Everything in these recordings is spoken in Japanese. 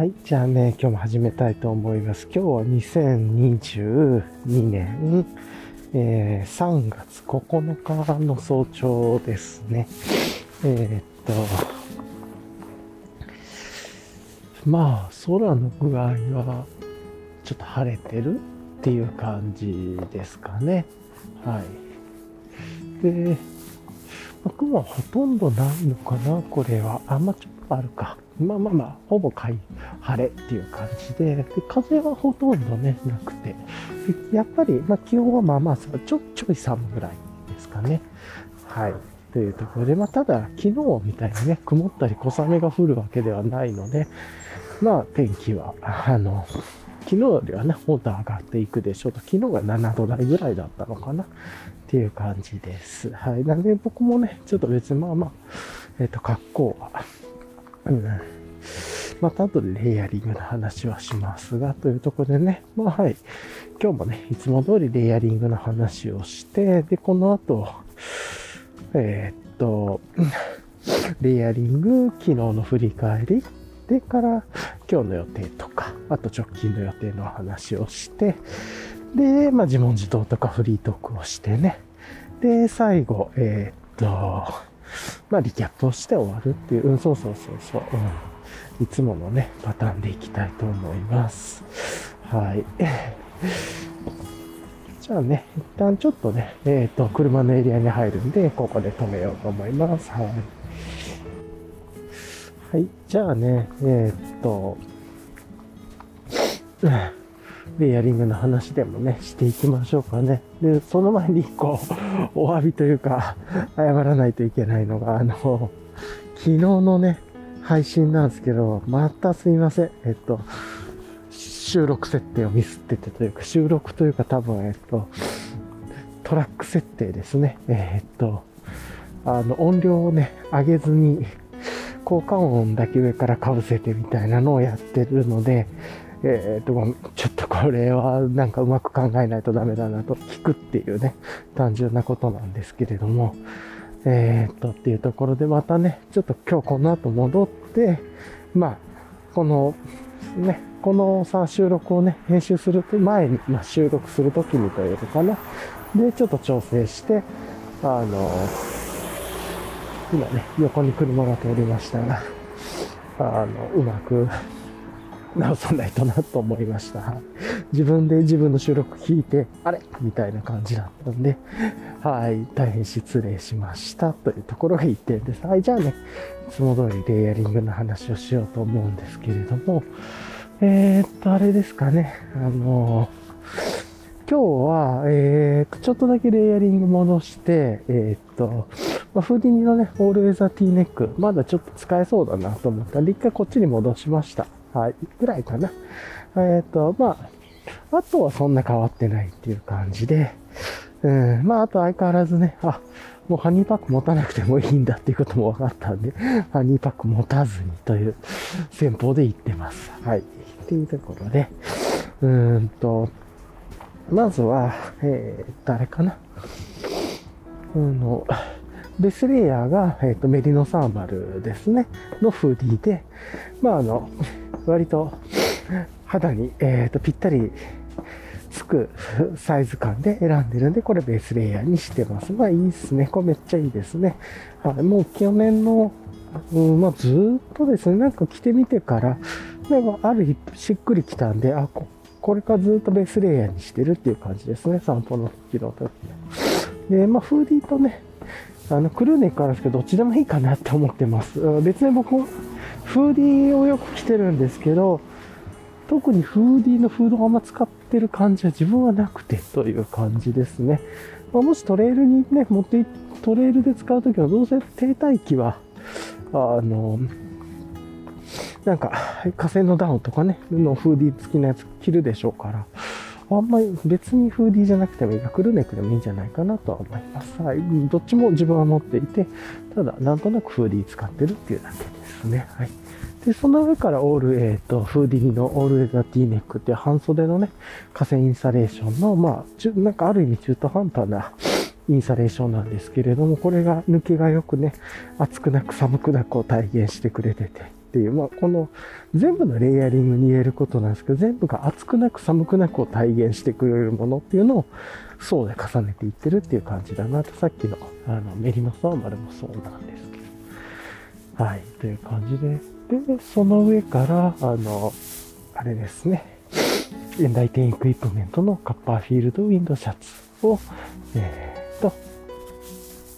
はい。じゃあね、今日も始めたいと思います。今日は2022年、えー3月9日の早朝ですね。えーっと、まあ、空の具合は、ちょっと晴れてるっていう感じですかね。はい。で、雲はほとんどないのかな、これは。あん、ま、ちょっとあるか。まあまあまあ、ほぼ快晴れっていう感じで、で風はほとんどね、なくて。やっぱり、まあ気温はまあまあ、ちょ、ちょい寒ぐらいですかね。はい。というところで、まあただ、昨日みたいにね、曇ったり小雨が降るわけではないので、まあ天気は、あの、昨日よりはね、もっと上がっていくでしょうと、昨日が7度台ぐらいだったのかなっていう感じです。はい。なんで僕もね、ちょっと別にまあまあ、えっ、と、格好は、うん。また後でレイヤリングの話はしますが、というところでね、まあはい。今日もね、いつも通りレイヤリングの話をして、で、この後、えーっと、レイヤリング、昨日の振り返り、でから今日の予定とか、あと直近の予定の話をして、で、まあ自問自答とかフリートークをしてね。で、最後、えーっと、まあリキャップをして終わるっていう、うん、そうそうそうそう、うん。いつものね、パターンでいきたいと思います。はい。じゃあね、一旦ちょっとね、えっ、と、車のエリアに入るんで、ここで止めようと思います。はい。はい。じゃあね、えっ、と、レイヤリングの話でもね、していきましょうかね。で、その前に一個、お詫びというか、謝らないといけないのが、あの、昨日のね、配信なんですけど、またすいません。えっと、収録設定をミスっててというか、収録というか多分、えっと、トラック設定ですね。えっと、あの、音量をね、上げずに、効果音だけ上から被せてみたいなのをやってるので、えっと、ちょっとこれはなんかうまく考えないとダメだなと聞くっていうね、単純なことなんですけれども、えーっと、っていうところでまたね、ちょっと今日この後戻って、まあ、この、ね、このさ、収録をね、編集する前に、まあ、収録するときにというのかな。で、ちょっと調整して、あの、今ね、横に車が通りましたが、あの、うまく直さないとなと思いました。自分で自分の収録聞いて、あれ？みたいな感じだったんで、はい、大変失礼しましたというところが1点です。はい、じゃあね、いつも通りレイヤリングの話をしようと思うんですけれども、えー、っと、あれですかね、あの今日は、えー、ちょっとだけレイヤリング戻して、えー、っと、まあ、フーディニのね、オールウェザーティーネック、まだちょっと使えそうだなと思ったんで、一回こっちに戻しました。はい、ぐらいかな。えー、と、まあ、あとはそんな変わってないっていう感じで、うん、まあ、あと相変わらずね、あ、もうハニーパック持たなくてもいいんだっていうことも分かったんで、ハニーパック持たずにという戦法で行ってます。はい。っていうところで、うーんと、まずは、えー、誰かな。あの、ベスレイヤーが、えっ、と、メリノサーマルですね、のフーディーで、まあ、あの、割と肌に、えっ、と、ぴったりつくサイズ感で選んでるんで、これベースレイヤーにしてます。まあいいですね。これめっちゃいいですね。はい、もう去年の、うん、まあずっとですね、なんか着てみてから、なんかある日しっくりきたんで、あ、ここれからずっとベースレイヤーにしてるっていう感じですね。散歩の時の時で、まあフーディーとね、あの、クルーネックあるんですけど、どっちでもいいかなって思ってます。別に僕もフーディーをよく着てるんですけど、特にフーディーのフードをあんま使ってる感じは自分はなくてという感じですね。まあ、もしトレイルにね、持って、トレイルで使うときはどうせ停滞期は、あの、なんか火星のダウンとかね、のフーディー付きのやつ着るでしょうから、あんまり別にフーディーじゃなくてもいいが、クルネックでもいいんじゃないかなとは思います。はい。どっちも自分は持っていて、ただなんとなくフーディー使ってるっていうだけですね。はい。で、その上からオール、えっ、と、フーディニのオールウェザーティーネックっていう半袖のね、河川インサレーションの、まあ、中なんかある意味中途半端なインサレーションなんですけれども、これが抜けがよくね、暑くなく寒くなくを体現してくれてて、っていう、まあ、この全部のレイヤリングに言えることなんですけど、全部が暑くなく寒くなくを体現してくれるものっていうのを層で重ねていってるっていう感じだなと、さっきのあのメリノサーマルもそうなんですけど。はい、という感じで。で、その上から、あの、あれですね、現代店エクイプメントのカッパーフィールドウィンドシャツを、えー、と、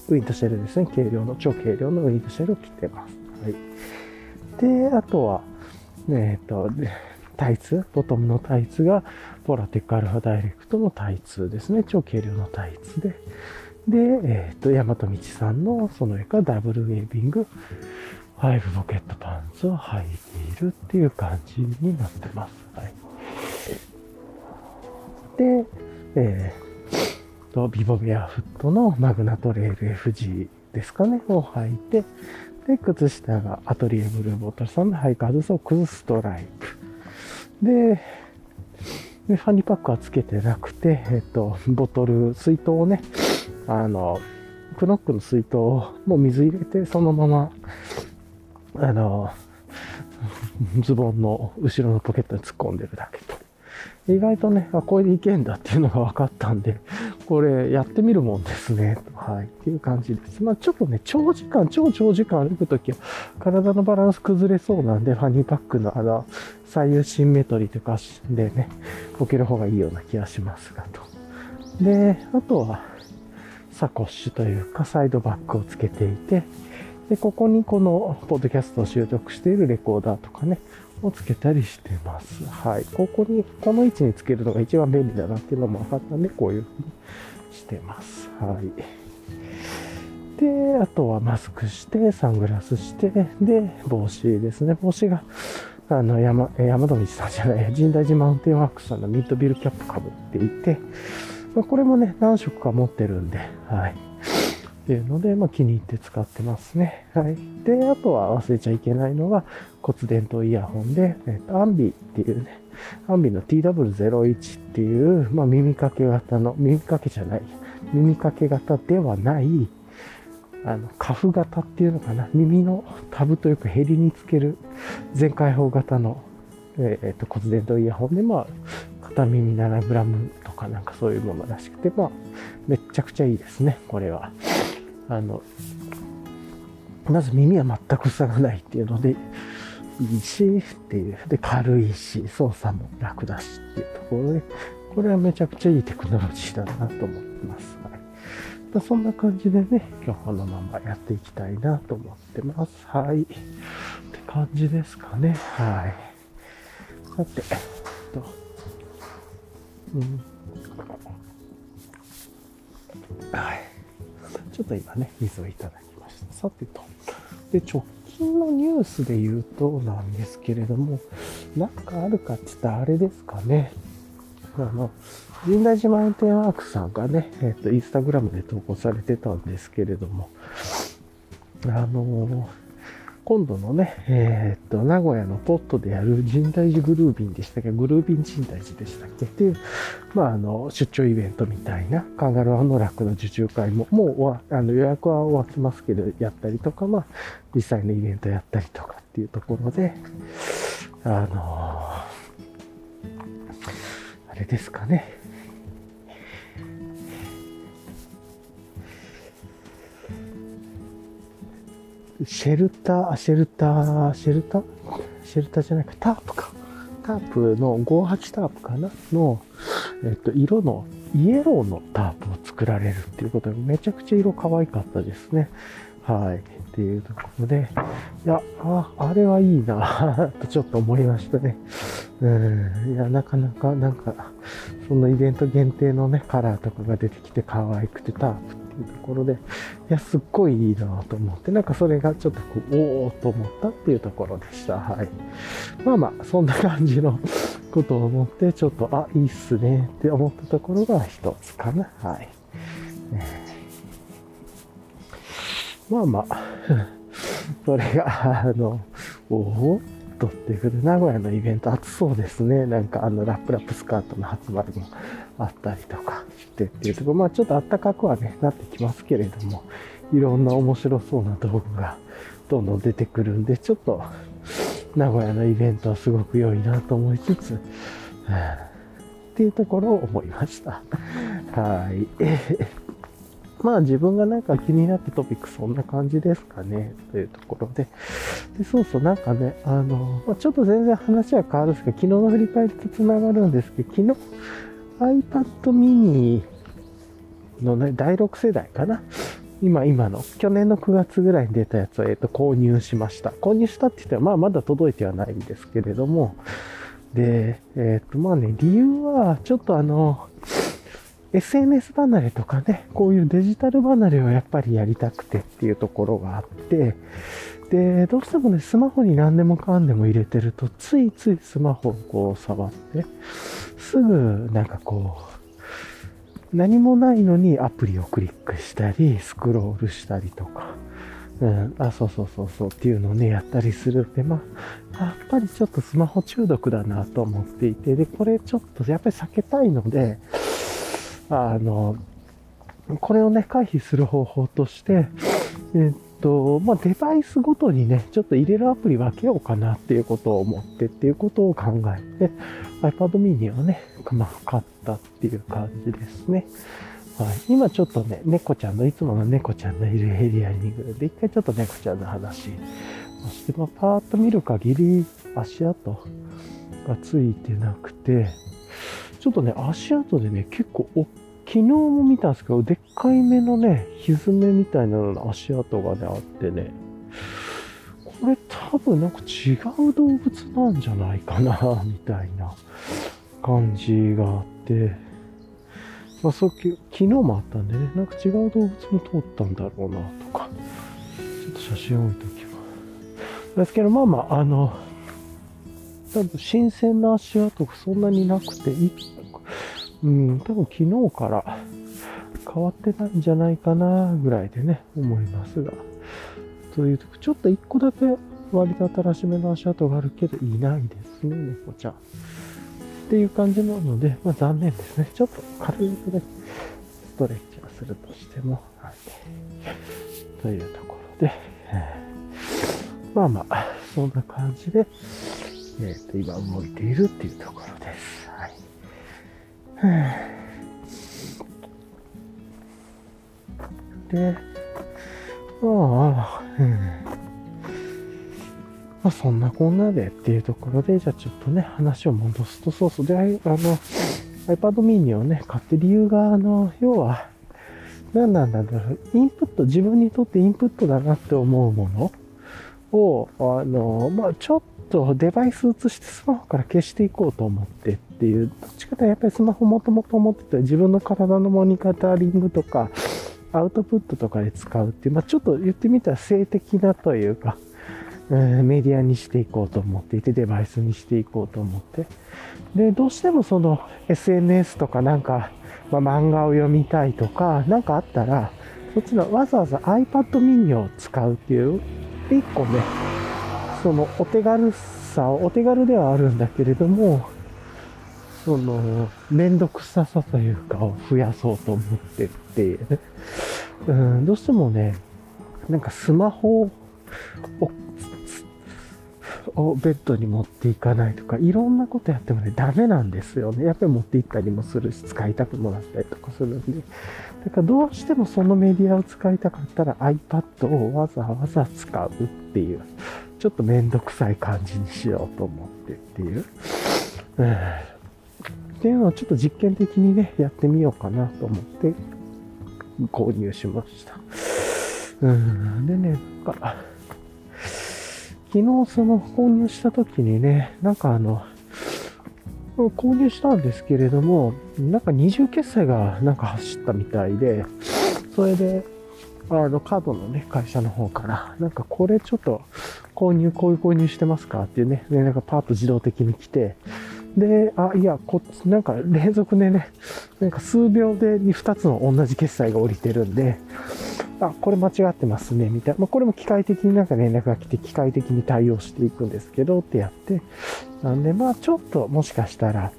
ウィンドシェルですね。軽量の、超軽量のウィンドシェルを着てます。はい。で、あとは、えっ、ー、と、タイツ、ボトムのタイツが、ポラテックアルファダイレクトのタイツですね。超軽量のタイツで。で、えっ、ー、と、ヤマトミチさんのその上からダブルウェービング、ファイブポケットパンツを履いているっていう感じになってます。はい。で、えー、と、ビボベアフットのマグナトレール FG ですかね、を履いて、で、靴下がアトリエブルーボトルさんのハイカーズソックスストライプ。で、でファニーパックはつけてなくて、えっと、ボトル、水筒をね、あの、クノックの水筒をもう水入れて、そのまま、あの、ズボンの後ろのポケットに突っ込んでるだけと。意外とね、あ、これでいけんだっていうのが分かったんで、これやってみるもんですね。はい。っていう感じです。まあちょっとね、長時間、超長時間歩くときは、体のバランス崩れそうなんで、ファニーパックのあの、左右シンメトリーとかでね、置ける方がいいような気がしますがと。で、あとは、サコッシュというか、サイドバッグをつけていて、で、ここにこの、ポッドキャストを習得しているレコーダーとかね、をつけたりしてます。はい。ここに、この位置につけるのが一番便利だなっていうのも分かったんで、こういうふうにしてます。はい。で、あとはマスクして、サングラスして、で、帽子ですね。帽子が、あの、山、山戸道さんじゃない、神代寺マウンテンワークスさんのミッドビルキャップかぶっていて、ま、これもね、何色か持ってるんで、はい。っていうので、まあ、気に入って使ってますね。はい。で、あとは忘れちゃいけないのが骨伝導イヤホンで、えっと、アンビっていうね、アンビの TW01 っていう、まあ、耳掛け型の、耳掛けじゃない、耳掛け型ではない、あの、カフ型っていうのかな、耳のタブというかヘリにつける全開放型の、えっと、骨伝導イヤホンで、まあ、片耳 7g とかなんかそういうものらしくて、まあ、めちゃくちゃいいですね、これは。あの、まず耳は全く塞がないっていうので、いいしっていう。で、軽いし、操作も楽だしっていうところで、これはめちゃくちゃいいテクノロジーだなと思ってます。はい、そんな感じでね、今日このままやっていきたいなと思ってます。はい。って感じですかね。はい。さて、えっと、うん。はい。ちょっと今ね、水をいただきました。さてと。で、直近のニュースで言うとなんですけれども、なんかあるかって言ったらあれですかね。あの、神代島マウンテンワークさんがね、えっ、ー、と、インスタグラムで投稿されてたんですけれども、あのー今度のね、えー、っと、名古屋のポットでやる神代寺グルービンでしたっけ？グルービン神代寺でしたっけ？っていう、まあ、あの、出張イベントみたいな、カンガルーの楽の受注会も、もうあの予約は終わってますけど、やったりとか、まあ、実際のイベントやったりとかっていうところで、あのー、あれですかね、シェルター、シェルター、シェルター？シェルターじゃないか、タープか。タープの58タープかな？の、えっと、色のイエローのタープを作られるっていうことで、めちゃくちゃ色可愛かったですね。はい。っていうところで、いや、あ、あれはいいな とちょっと思いましたね。うん。いや、なかなか、なんか、そのイベント限定のね、カラーとかが出てきて可愛くてタープていうところで、いや、すっごいいいなと思って、なんかそれがちょっとこう、おおと思ったっていうところでした。はい。まあまあ、そんな感じのことを思って、ちょっと、あ、いいっすねって思ったところが一つかな。はい。まあまあ、それが、あの、おおっとっていうことで、名古屋のイベント暑そうですね。なんかあの、ラップラップスカートの発売もあったりとかしてっていうところ、まあちょっと暖かくはね、なってきますけれども、いろんな面白そうな道具がどんどん出てくるんで、ちょっと、名古屋のイベントはすごく良いなと思いつつ、っていうところを思いました。はい。まあ自分がなんか気になったトピックそんな感じですかね、というところで。で、そうそう、なんかね、あの、まあ、ちょっと全然話は変わるんですけど、昨日の振り返りと繋がるんですけど、昨日 iPad mini のね、第6世代かな。今、今の、去年の9月ぐらいに出たやつを、えっ、と、購入しました。購入したって言っても、まあ、まだ届いてはないんですけれども、で、えっ、と、まあね、理由は、ちょっとあの、SNS 離れとかね、こういうデジタル離れをやっぱりやりたくてっていうところがあって、で、どうしてもね、スマホに何でもかんでも入れてると、ついついスマホをこう触って、すぐなんかこう、何もないのにアプリをクリックしたり、スクロールしたりとか、うん、あ、そうそうそうそうっていうのをね、やったりするって、まあ、やっぱりちょっとスマホ中毒だなと思っていて、で、これちょっとやっぱり避けたいので、あの、これをね、回避する方法として、えと、まあ、デバイスごとにね、ちょっと入れるアプリ分けようかなっていうことを思ってっていうことを考えて、iPad mini をね、まあ、買ったっていう感じですね。はい、今ちょっとね、猫ちゃんの、いつもの猫ちゃんのいるエリアに行くで、一回ちょっと猫ちゃんの話をして、まあ、パーッと見る限り足跡がついてなくて、ちょっとね、足跡でね、結構大昨日も見たんですけど、でっかいめのね、蹄みたいなのの足跡がね、あってね、これ多分なんか違う動物なんじゃないかな、みたいな感じがあって、まあ、そう、昨日もあったんでね、なんか違う動物も通ったんだろうな、とか、ちょっと写真置いときます。ですけど、まあまあ、あの、多分新鮮な足跡がそんなになくて、うん、多分昨日から変わってないんじゃないかなぐらいでね、思いますが。というと、ちょっと一個だけ割と新しめの足跡があるけど、いないですね、猫ちゃん。っていう感じなので、まあ残念ですね。ちょっと軽くね、ストレッチをするとしても、はい。というところで、まあまあ、そんな感じで、えっ、ー、と、今動いているっていうところです。で、まあ、うん。まあそんなこんなでっていうところで、じゃあちょっとね、話を戻すと、そうそう。で、あの、iPad mini をね、買って理由が、あの、要は、何なんだろう、インプット、自分にとってインプットだなって思うものを、あの、まあちょっとデバイス移してスマホから消していこうと思ってっていう、どっちかというとやっぱりスマホもともと持ってた自分の体のモニタリングとか、アウトプットとかで使うっていう、まあ、ちょっと言ってみたら性的なというか、えー、メディアにしていこうと思っていて、デバイスにしていこうと思って。で、どうしてもその SNS とかなんか、まあ、漫画を読みたいとか、なんかあったら、そっちのわざわざ iPad mini を使うっていう、で一個ね、そのお手軽さを、お手軽ではあるんだけれども、その、めんどくささというかを増やそうと思っててう。ん、どうしてもね、なんかスマホを、をベッドに持っていかないとか、いろんなことやってもね、ダメなんですよね。やっぱり持って行ったりもするし、使いたくもらったりとかするんで。だからどうしてもそのメディアを使いたかったら iPad をわざわざ使うっていう。ちょっとめんどくさい感じにしようと思ってっていう。うん、っていうのをちょっと実験的にね、やってみようかなと思って購入しました。うん、でね、なんか、昨日その購入した時にね、なんかあの、購入したんですけれども、なんか二重決済がなんか走ったみたいで、それで、あの、カードのね、会社の方から、なんかこれちょっと購入、こういう購入してますかっていうね、連絡がパーッと自動的に来て、で、あ、いや、こっち、なんか連続でね、なんか数秒で2つの同じ決済が降りてるんで、あ、これ間違ってますね、みたいな。まあ、これも機械的になんか連絡が来て、機械的に対応していくんですけど、ってやって。なんで、まあ、ちょっと、もしかしたら、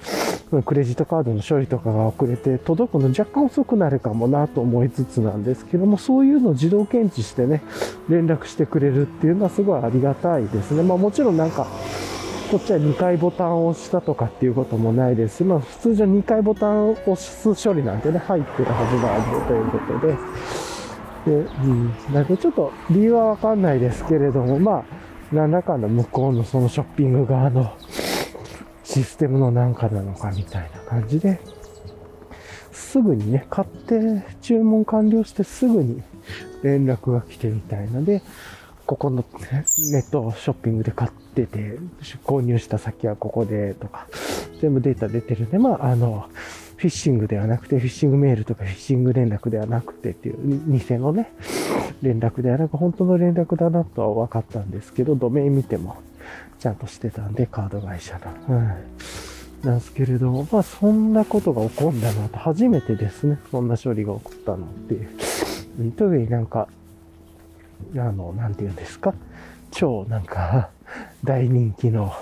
クレジットカードの処理とかが遅れて、届くの若干遅くなるかもなと思いつつなんですけども、そういうのを自動検知してね、連絡してくれるっていうのはすごいありがたいですね。まあ、もちろんなんか、こっちは2回ボタンを押したとかっていうこともないです。し、まあ普通じゃ2回ボタンを押す処理なんてね、入ってるはずなんでということで、で、うん、だけどちょっと理由はわかんないですけれども、まあ、何らかの向こうのそのショッピング側のシステムのなんかなのかみたいな感じで、すぐにね、買って注文完了してすぐに連絡が来てみたいので、ここのネットショッピングで買ってて、購入した先はここでとか、全部データ出てるんで、まあ、あの、フィッシングではなくて、フィッシングメールとかフィッシング連絡ではなくてっていう、偽のね、連絡ではなく、本当の連絡だなとは分かったんですけど、ドメイン見てもちゃんとしてたんで、カード会社の。うん。なんですけれども、まあそんなことが起こんだなと、初めてですね、そんな処理が起こったのっていう。特になんか、あの、なんて言うんですか、超なんか、大人気の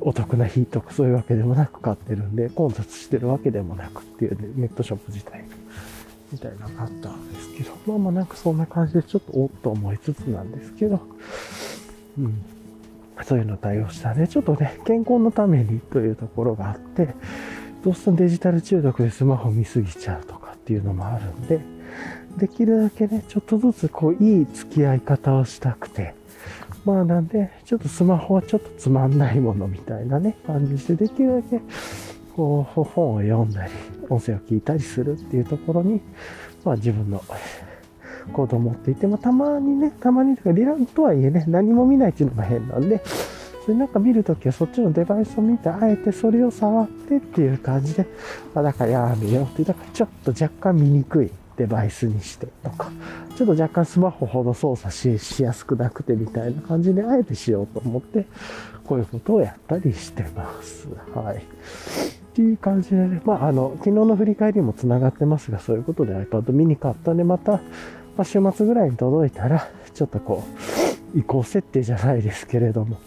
お得な日とかそういうわけでもなく買ってるんで、混雑してるわけでもなくっていうねネットショップ自体みたいなのがあったんですけど、まあまあなんかそんな感じでちょっとおっと思いつつなんですけど、うん。そういうの対応したね、ちょっとね、健康のためにというところがあって、どうしてもデジタル中毒でスマホ見すぎちゃうとかっていうのもあるんで、できるだけね、ちょっとずつこう、いい付き合い方をしたくて、まあなんで、ちょっとスマホはちょっとつまんないものみたいなね、感じして、できるだけ、こう、本を読んだり、音声を聞いたりするっていうところに、まあ自分の行動を持っていて、まあたまにね、たまにとか、リランとはいえね、何も見ないっていうのが変なんで、それなんか見るときはそっちのデバイスを見て、あえてそれを触ってっていう感じで、あ、だからやめようって、だからちょっと若干見にくい。デバイスにしてとか、ちょっと若干スマホほど操作ししやすくなくてみたいな感じであえてしようと思って、こういうことをやったりしてます。はい。っていう感じでね、まあ、あの、昨日の振り返りも繋がってますが、そういうことで iPad ミニ買ったんで、また、まあ、週末ぐらいに届いたら、ちょっとこう、移行設定じゃないですけれども、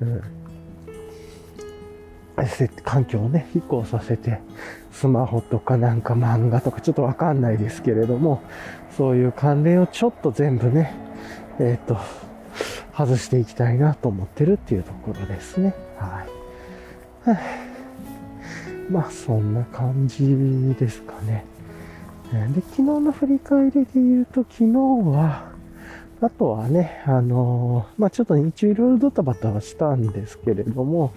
うん。環境をね、移行させて、スマホとかなんか漫画とかちょっとわかんないですけれども、そういう関連をちょっと全部ね、えっ、ー、と、外していきたいなと思ってるっていうところですね。はい。まあ、そんな感じですかね。で、昨日の振り返りで言うと、昨日は、あとはね、あのー、まあ、ちょっと日中いろいろドタバタはしたんですけれども、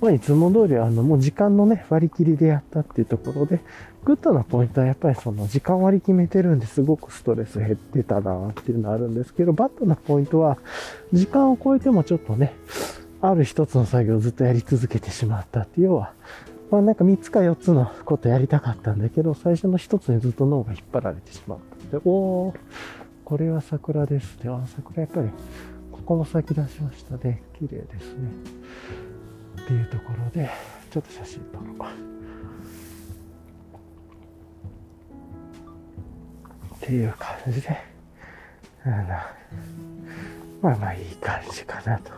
まあ、いつも通りあの、もう時間のね、割り切りでやったっていうところで、グッドなポイントはやっぱりその時間割り決めてるんですごくストレス減ってたなっていうのはあるんですけど、バッドなポイントは、時間を超えてもちょっとね、ある一つの作業をずっとやり続けてしまったっていう要は、まあなんか3つか4つのことやりたかったんだけど、最初の1つにずっと脳が引っ張られてしまった。で、おー、これは桜ですね。あ、桜やっぱり、ここも咲き出しましたね。綺麗ですね。っていうところで、ちょっと写真撮ろう。っていう感じで、あの、まあまあいい感じかなと、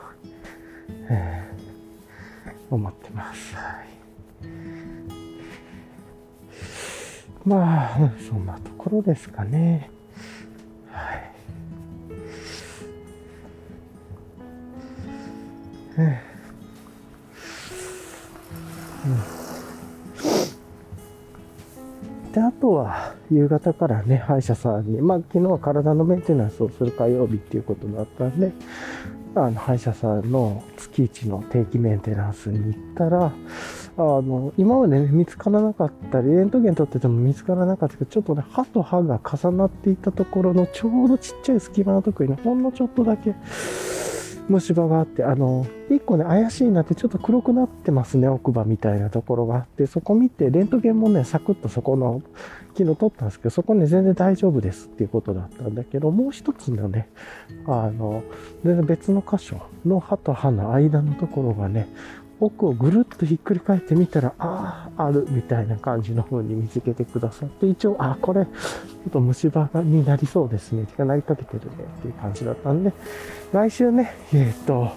えー、思ってます。はい。まあ、そんなところですかね。で、あとは、夕方からね、歯医者さんに、まあ、昨日は体のメンテナンスをする火曜日っていうことだったんで、あの、歯医者さんの月一の定期メンテナンスに行ったら、あの、今までね、見つからなかったり、レントゲン取ってても見つからなかったけど、ちょっとね、歯と歯が重なっていたところのちょうどちっちゃい隙間のところに、ほんのちょっとだけ虫歯があって、あの、1個ね、怪しいなってちょっと黒くなってますね、奥歯みたいなところがあって、そこ見て、レントゲンもね、サクッとそこの、昨日取ったんですけど、そこね、全然大丈夫ですっていうことだったんだけど、もう一つのね、あの、全然別の箇所の歯と歯の間のところがね、奥をぐるっとひっくり返ってみたら、ああ、あるみたいな感じの風に見つけてくださって、一応、あ、これ、ちょっと虫歯になりそうですね。てか、なりかけてるねっていう感じだったんで、来週ね、えっ、ー、と、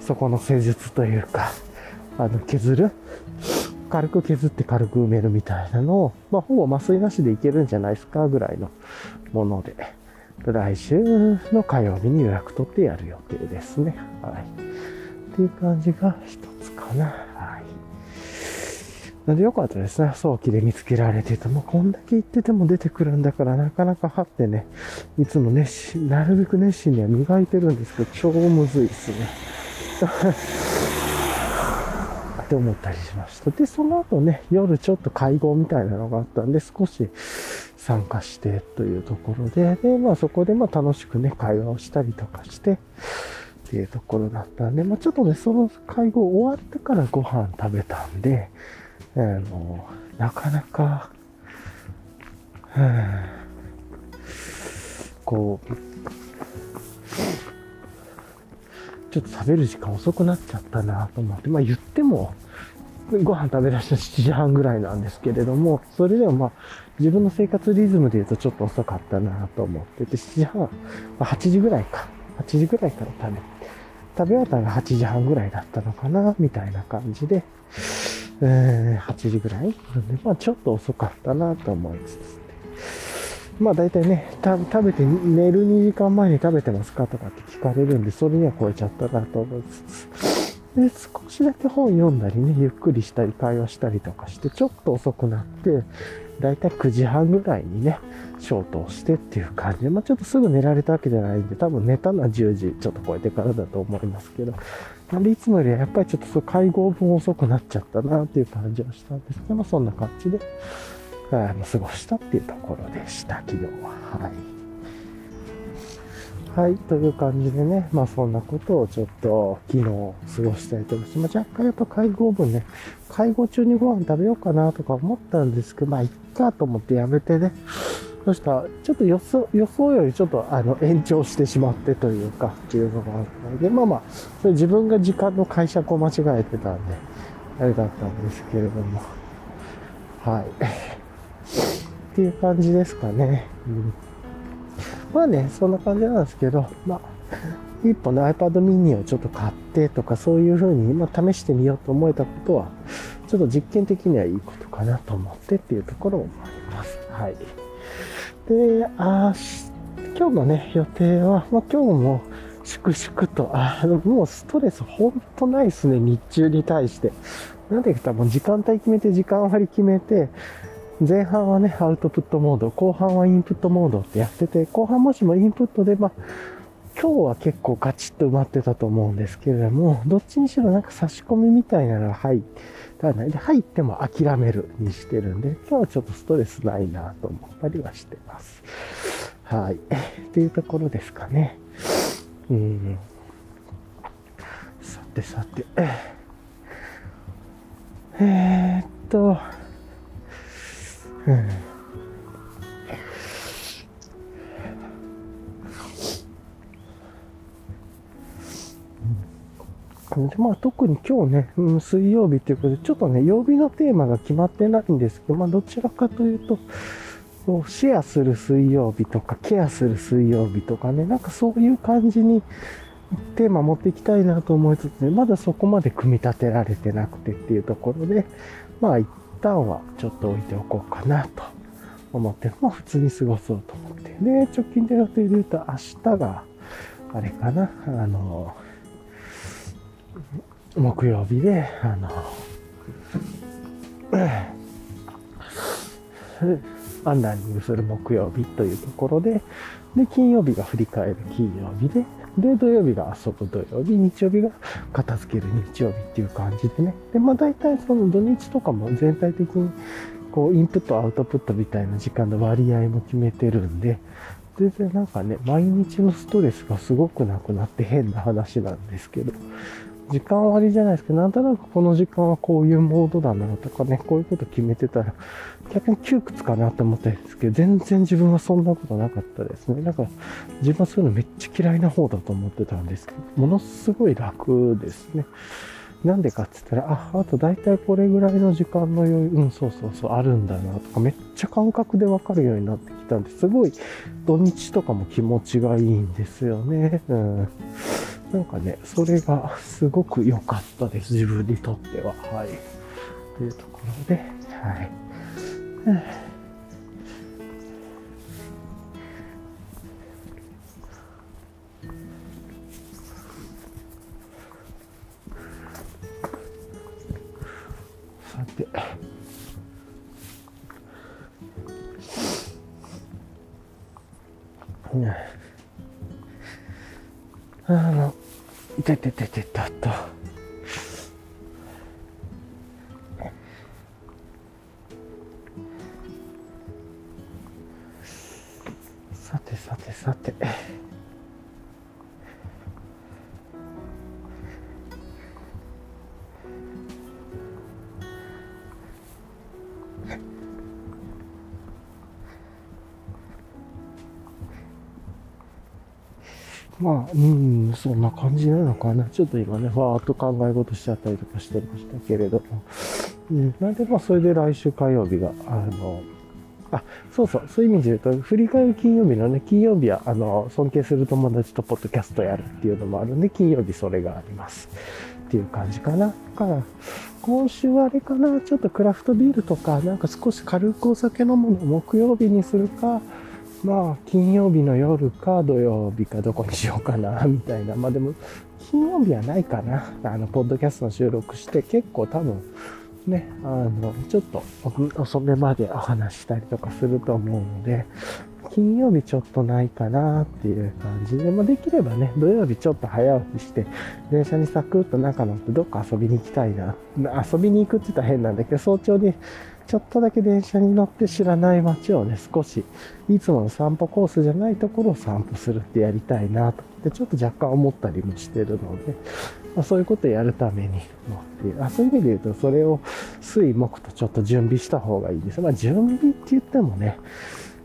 そこの施術というか、あの、削る？軽く削って軽く埋めるみたいなのを、まあ、ほぼ麻酔なしでいけるんじゃないですかぐらいのもので、来週の火曜日に予約取ってやる予定ですね。はい。っていう感じが一かな。はい。なんでよかったですね。早期で見つけられてても、こんだけ言ってても出てくるんだから、なかなか張ってね、いつも熱心、なるべく熱心には磨いてるんですけど、超むずいっすね。って思ったりしました。で、その後ね、夜ちょっと会合みたいなのがあったんで、少し参加してというところで、で、まあそこでまあ楽しくね、会話をしたりとかして、っていうところだったんで、まあちょっとね、その会合終わってからご飯食べたんで、あの、なかなか、こう、ちょっと食べる時間遅くなっちゃったなと思って、まあ言っても、ご飯食べ出した7時半ぐらいなんですけれども、それでもまあ、自分の生活リズムで言うとちょっと遅かったなと思ってて、7時半、まあ、8時ぐらいか。8時ぐらいから食べて、食べ終わったのが8時半ぐらいだったのかな、みたいな感じで、えー、8時ぐらい。なんで、まあちょっと遅かったなと思いつつ、まあ大体ね、食べて、寝る2時間前に食べてますかとかって聞かれるんで、それには超えちゃったなと思いつつ、で、少しだけ本読んだりね、ゆっくりしたり会話したりとかして、ちょっと遅くなって、だいたい9時半ぐらいにね、消灯してっていう感じで、まあちょっとすぐ寝られたわけじゃないんで、多分寝たのは10時ちょっと超えてからだと思いますけど、なんでいつもよりはやっぱりちょっとそう会合分遅くなっちゃったなっていう感じはしたんですけど、まあそんな感じで、あの過ごしたっていうところでした、昨日は。はい。はい、という感じでね、まあそんなことをちょっと昨日過ごしたいと思います。まあ若干やっぱ会合分ね、会合中にご飯食べようかなとか思ったんですけど、まあいっかと思ってやめてね、そしたらちょっと予想予想よりちょっとあの延長してしまってというか、っていうのがあったので、まあまあ、それ自分が時間の解釈を間違えてたんで、あれだったんですけれども、はい。っていう感じですかね。うんまあね、そんな感じなんですけど、まあ、一本の iPad mini をちょっと買ってとか、そういう風に、まあ、試してみようと思えたことは、ちょっと実験的にはいいことかなと思ってっていうところもあります。はい。で、あ今日のね、予定は、まあ、今日も、粛々と、あもうストレスほんとないですね、日中に対して。なんでかもう時間帯決めて、時間割り決めて、前半はね、アウトプットモード、後半はインプットモードってやってて、後半もしもインプットで、まあ、今日は結構ガチッと埋まってたと思うんですけれども、どっちにしろなんか差し込みみたいなのが入ったないで、入っても諦めるにしてるんで、今日はちょっとストレスないなと思ったりはしてます。はい。っていうところですかね。うん。さてさて。えー、っと、でまあ、特に今日ね、うん、水曜日ということで、ちょっとね、曜日のテーマが決まってないんですけど、まあ、どちらかというと、シェアする水曜日とか、ケアする水曜日とかね、なんかそういう感じにテーマ持っていきたいなと思いつつね、まだそこまで組み立てられてなくてっていうところで、まあ一旦はちょっと置いておこうかなと思って、まあ普通に過ごそうと思って。で、直近で予定で言うと明日が、あれかな、あの、木曜日で、あの、アンラーニングする木曜日というところで、で、金曜日が振り返る金曜日で、で、土曜日が遊ぶ土曜日、日曜日が片付ける日曜日っていう感じでね。で、まあ大体その土日とかも全体的にこうインプットアウトプットみたいな時間の割合も決めてるんで、全然なんかね、毎日のストレスがすごくなくなって変な話なんですけど、時間割じゃないですけど、なんとなくこの時間はこういうモードだなとかね、こういうこと決めてたら、逆に窮屈かなと思ったんですけど、全然自分はそんなことなかったですね。なんか、自分はそういうのめっちゃ嫌いな方だと思ってたんですけど、ものすごい楽ですね。なんでかって言ったら、あ、あと大体これぐらいの時間の余裕、うん、そうそうそう、あるんだなとか、めっちゃ感覚でわかるようになってきたんで、すごい土日とかも気持ちがいいんですよね。うん。なんかね、それがすごく良かったです、自分にとっては。はい。というところで、はい。まあ、うん、そんな感じなのかな。ちょっと今ね、わーっと考え事しちゃったりとかしてましたけれども。うん、なんで、まあ、それで来週火曜日が、あの、あ、そうそう、そういう意味で言うと、振り返り金曜日のね、金曜日は、あの、尊敬する友達とポッドキャストやるっていうのもあるんで、金曜日それがあります。っていう感じかな。から、今週はあれかな、ちょっとクラフトビールとか、なんか少し軽くお酒飲むの木曜日にするか、まあ、金曜日の夜か土曜日かどこにしようかな、みたいな。まあでも、金曜日はないかな。あの、ポッドキャストの収録して、結構多分、ね、あの、ちょっと遅めまでお話したりとかすると思うので、金曜日ちょっとないかなっていう感じで、まあ、できればね、土曜日ちょっと早起きして、電車にサクッと中乗ってどっか遊びに行きたいな。遊びに行くって言ったら変なんだけど、早朝にちょっとだけ電車に乗って知らない街をね、少し、いつもの散歩コースじゃないところを散歩するってやりたいなと思って、ちょっと若干思ったりもしてるので、まあ、そういうことをやるためにっていうあ、そういう意味で言うと、それを水木とちょっと準備した方がいいです。まあ、準備って言ってもね、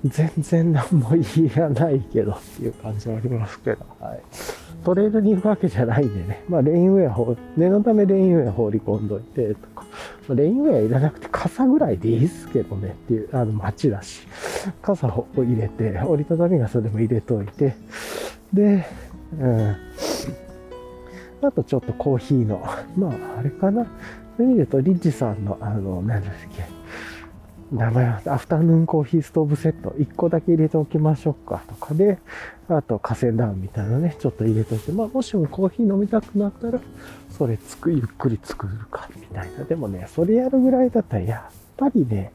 全然何も言いないけどっていう感じはありますけど、はい。トレイルに行くわけじゃないんでね、まあ、レインウェア、念のためレインウェア放り込んどいて、とか、レインウェアいらなくて傘ぐらいでいいっすけどねっていう、あの街だし、傘を入れて、折りたたみ傘でも入れといて、で、うん。あとちょっとコーヒーの、まあ、あれかな。そういう意味で言うと、リッチさんの、あの、何だっけ、名前は、アフタヌーンコーヒーストーブセット1個だけ入れておきましょうかとかで、あと河川ダウンみたいなね、ちょっと入れといて、まあもしもコーヒー飲みたくなったら、それつく、ゆっくり作るか、みたいな。でもね、それやるぐらいだったら、やっぱりね、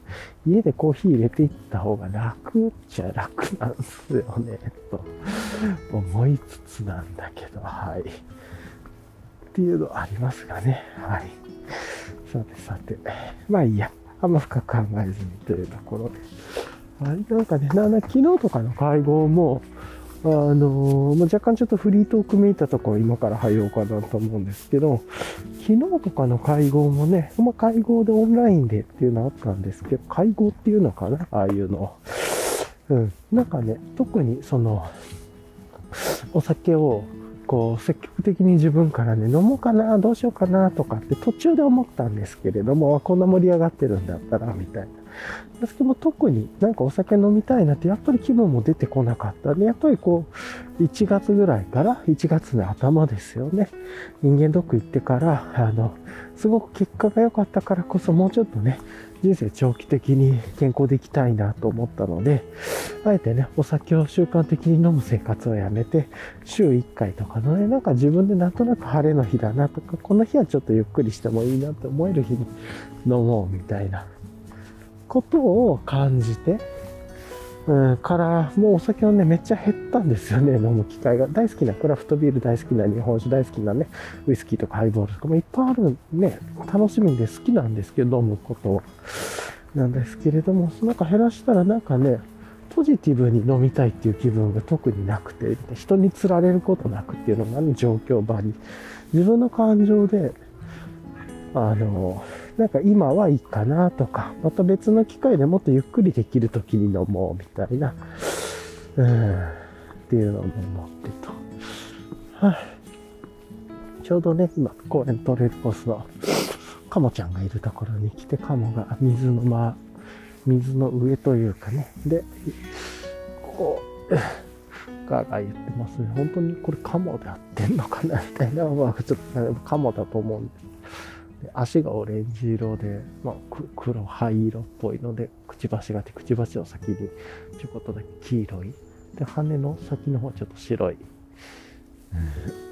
家でコーヒー入れていった方が楽っちゃ楽なんですよね、と思いつつなんだけど、はい。っていうのありますがね、はい。さてさて、まあいいや。あんま深く考えずにというところで。はい、なんかね、な昨日とかの会合も、あのー、若干ちょっとフリートークめいたところ今から入ろうかなと思うんですけど、昨日とかの会合もね、まあ、会合でオンラインでっていうのあったんですけど、会合っていうのかなああいうの。うん。なんかね、特にその、お酒をこう、積極的に自分からね、飲もうかな、どうしようかなとかって途中で思ったんですけれども、こんな盛り上がってるんだったら、みたいな。ですけど特になんかお酒飲みたいなってやっぱり気分も出てこなかったで、やっぱりこう、1月ぐらいから1月の頭ですよね。人間ドック行ってから、あの、すごく結果が良かったからこそもうちょっとね、人生長期的に健康でいきたいなと思ったので、あえてね、お酒を習慣的に飲む生活をやめて、週1回とかのね、なんか自分でなんとなく晴れの日だなとか、この日はちょっとゆっくりしてもいいなって思える日に飲もうみたいなことを感じて、うん、から、もうお酒はね、めっちゃ減ったんですよね、飲む機会が。大好きなクラフトビール、大好きな日本酒、大好きなね、ウイスキーとかハイボールとかもいっぱいあるね、楽しみで好きなんですけど、飲むことは。なんですけれども、なんか減らしたらなんかね、ポジティブに飲みたいっていう気分が特になくて、人に釣られることなくっていうのがね、状況場に。自分の感情で、あの、なんか今はいいかなとか、また別の機会でもっとゆっくりできる時に飲もうみたいな、うん、っていうのも思ってと。はい、ちょうどね、今、公園トレイルコースのカモちゃんがいるところに来て、カモが水のま、水の上というかね、で、こう、ガーガー言ってますね。本当にこれカモで合ってんのかなみたいな、まあちょっとカモだと思うんです。足がオレンジ色で、まあ、黒灰色っぽいので、くちばしがあって、くちばしの先にちょこっとだけ黄色い。で、羽の先の方ちょっと白い、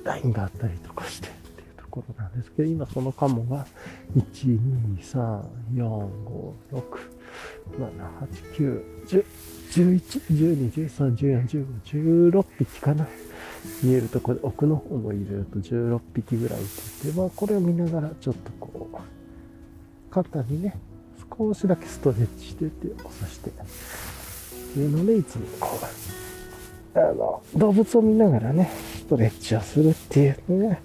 ラインがあったりとかしてっていうところなんですけど、今そのカモが、1、2、3、4、5、6、7、8、9、10、11、12、13、14、15、16匹かな。見えるところで奥の方も入れると16匹ぐらいいて、まあこれを見ながらちょっとこう、簡単にね、少しだけストレッチして手をさして、っていうので、いつもこう、あの、動物を見ながらね、ストレッチをするっていうね、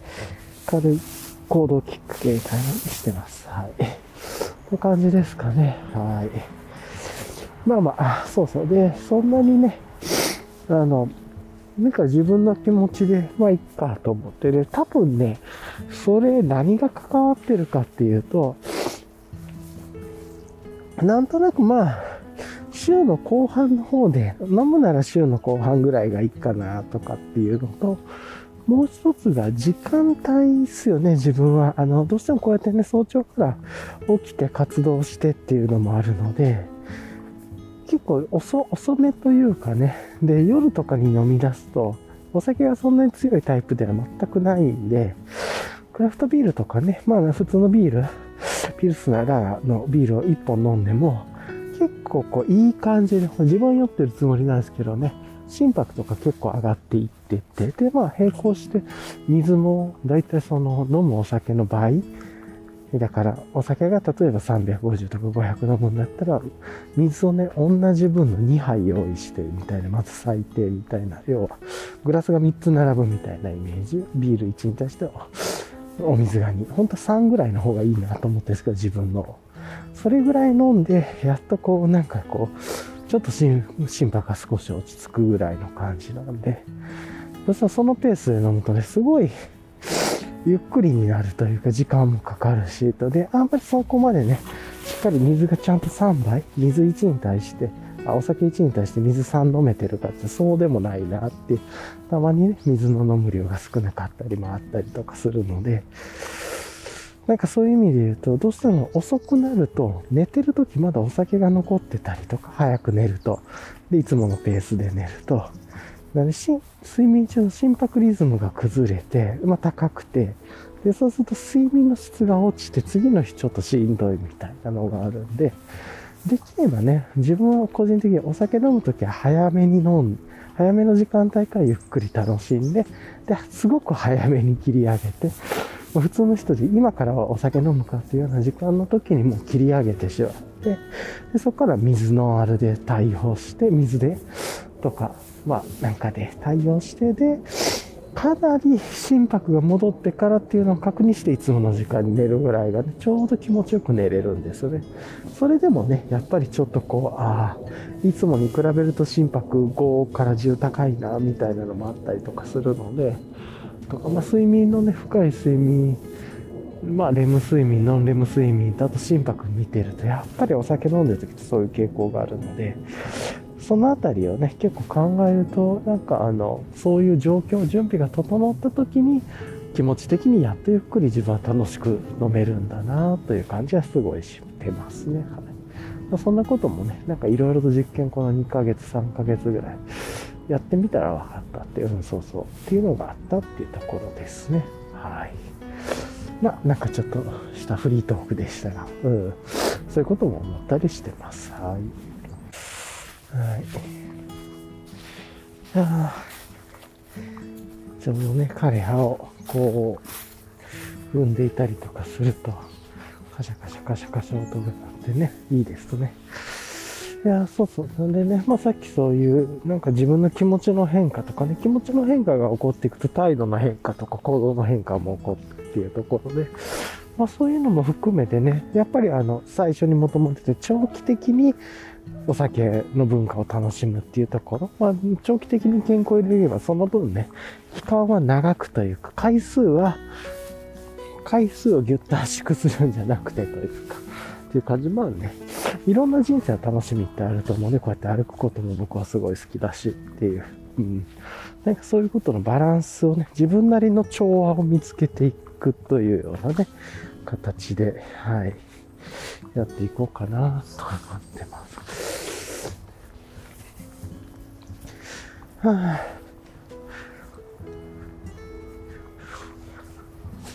軽い行動きっかけみたいなにしてます。はい。って感じですかね。はい。まあまあ、そうそう。で、そんなにね、あの、なんか自分の気持ちで、まあいっかと思って、で、多分ね、それ何が関わってるかっていうと、なんとなくまあ、週の後半の方で、飲むなら週の後半ぐらいがいいかなとかっていうのと、もう一つが時間帯ですよね、自分は。あの、どうしてもこうやってね、早朝から起きて活動してっていうのもあるので、結構遅、遅めというかね。で、夜とかに飲み出すと、お酒がそんなに強いタイプでは全くないんで、クラフトビールとかね、まあ普通のビール、ピルスナーラのビールを1本飲んでも、結構こういい感じで、自分酔ってるつもりなんですけどね、心拍とか結構上がっていってて、で、まあ並行して水もだいたいその飲むお酒の倍、だから、お酒が例えば350とか500飲むんだったら、水をね、同じ分の2杯用意してみたいな、まず最低みたいな、要は、グラスが3つ並ぶみたいなイメージ。ビール1に対しては、お水が2。ほんと3ぐらいの方がいいなと思ってるんですけど、自分の。それぐらい飲んで、やっとこう、なんかこう、ちょっと心拍が少し落ち着くぐらいの感じなんで、そしたらそのペースで飲むとね、すごい、ゆっくりになるというか時間もかかるし、とで、あんまりそこまでね、しっかり水がちゃんと3杯、水1に対して、あお酒1に対して水3飲めてるかってそうでもないなって、たまにね、水の飲む量が少なかったりもあったりとかするので、なんかそういう意味で言うと、どうしても遅くなると、寝てる時まだお酒が残ってたりとか、早く寝ると、で、いつものペースで寝ると、なので睡眠中の心拍リズムが崩れて、まあ、高くて、で、そうすると睡眠の質が落ちて、次の日ちょっとしんどいみたいなのがあるんで、できればね、自分は個人的にお酒飲むときは早めに飲ん早めの時間帯からゆっくり楽しんで、で、すごく早めに切り上げて、普通の人で今からはお酒飲むかっていうような時間の時にもう切り上げてしまって、でそこから水のあるで対応して、水でとか、まあ、なんかで対応してで、かなり心拍が戻ってからっていうのを確認していつもの時間に寝るぐらいがね、ちょうど気持ちよく寝れるんですよね。それでもね、やっぱりちょっとこう、ああ、いつもに比べると心拍5から10高いな、みたいなのもあったりとかするので、とか、まあ、睡眠のね、深い睡眠、まあ、レム睡眠、ノンレム睡眠だと心拍見てると、やっぱりお酒飲んでる時ってそういう傾向があるので、そのあたりをね、結構考えると、なんかあの、そういう状況、準備が整った時に、気持ち的にやっとゆっくり自分は楽しく飲めるんだなという感じはすごいしてますね。はい。そんなこともね、なんかいろいろと実験この2ヶ月、3ヶ月ぐらいやってみたら分かったってう、うん、そうそう、っていうのがあったっていうところですね。はい。まあ、なんかちょっとしたフリートークでしたが、うん、そういうことも思ったりしてます。はい。はい。あちょうどね、枯葉をこう、踏んでいたりとかすると、カシャカシャカシャカシャ音が鳴ってね、いいですとね。いや、そうそう。なんでね、まあさっきそういう、なんか自分の気持ちの変化とかね、気持ちの変化が起こっていくと態度の変化とか行動の変化も起こってっていうところで、まあそういうのも含めてね、やっぱりあの、最初に求めてて長期的にお酒の文化を楽しむっていうところ、まあ、長期的に健康を入れればその分ね、期間は長くというか、回数は回数をギュッと圧縮するんじゃなくてというか、っていう感じ。まあるね、いろんな人生の楽しみってあると思うね。こうやって歩くことも僕はすごい好きだしっていう。うん。なんかそういうことのバランスをね、自分なりの調和を見つけていくというようなね、形で、はい、やっていこうかなと思ってます。は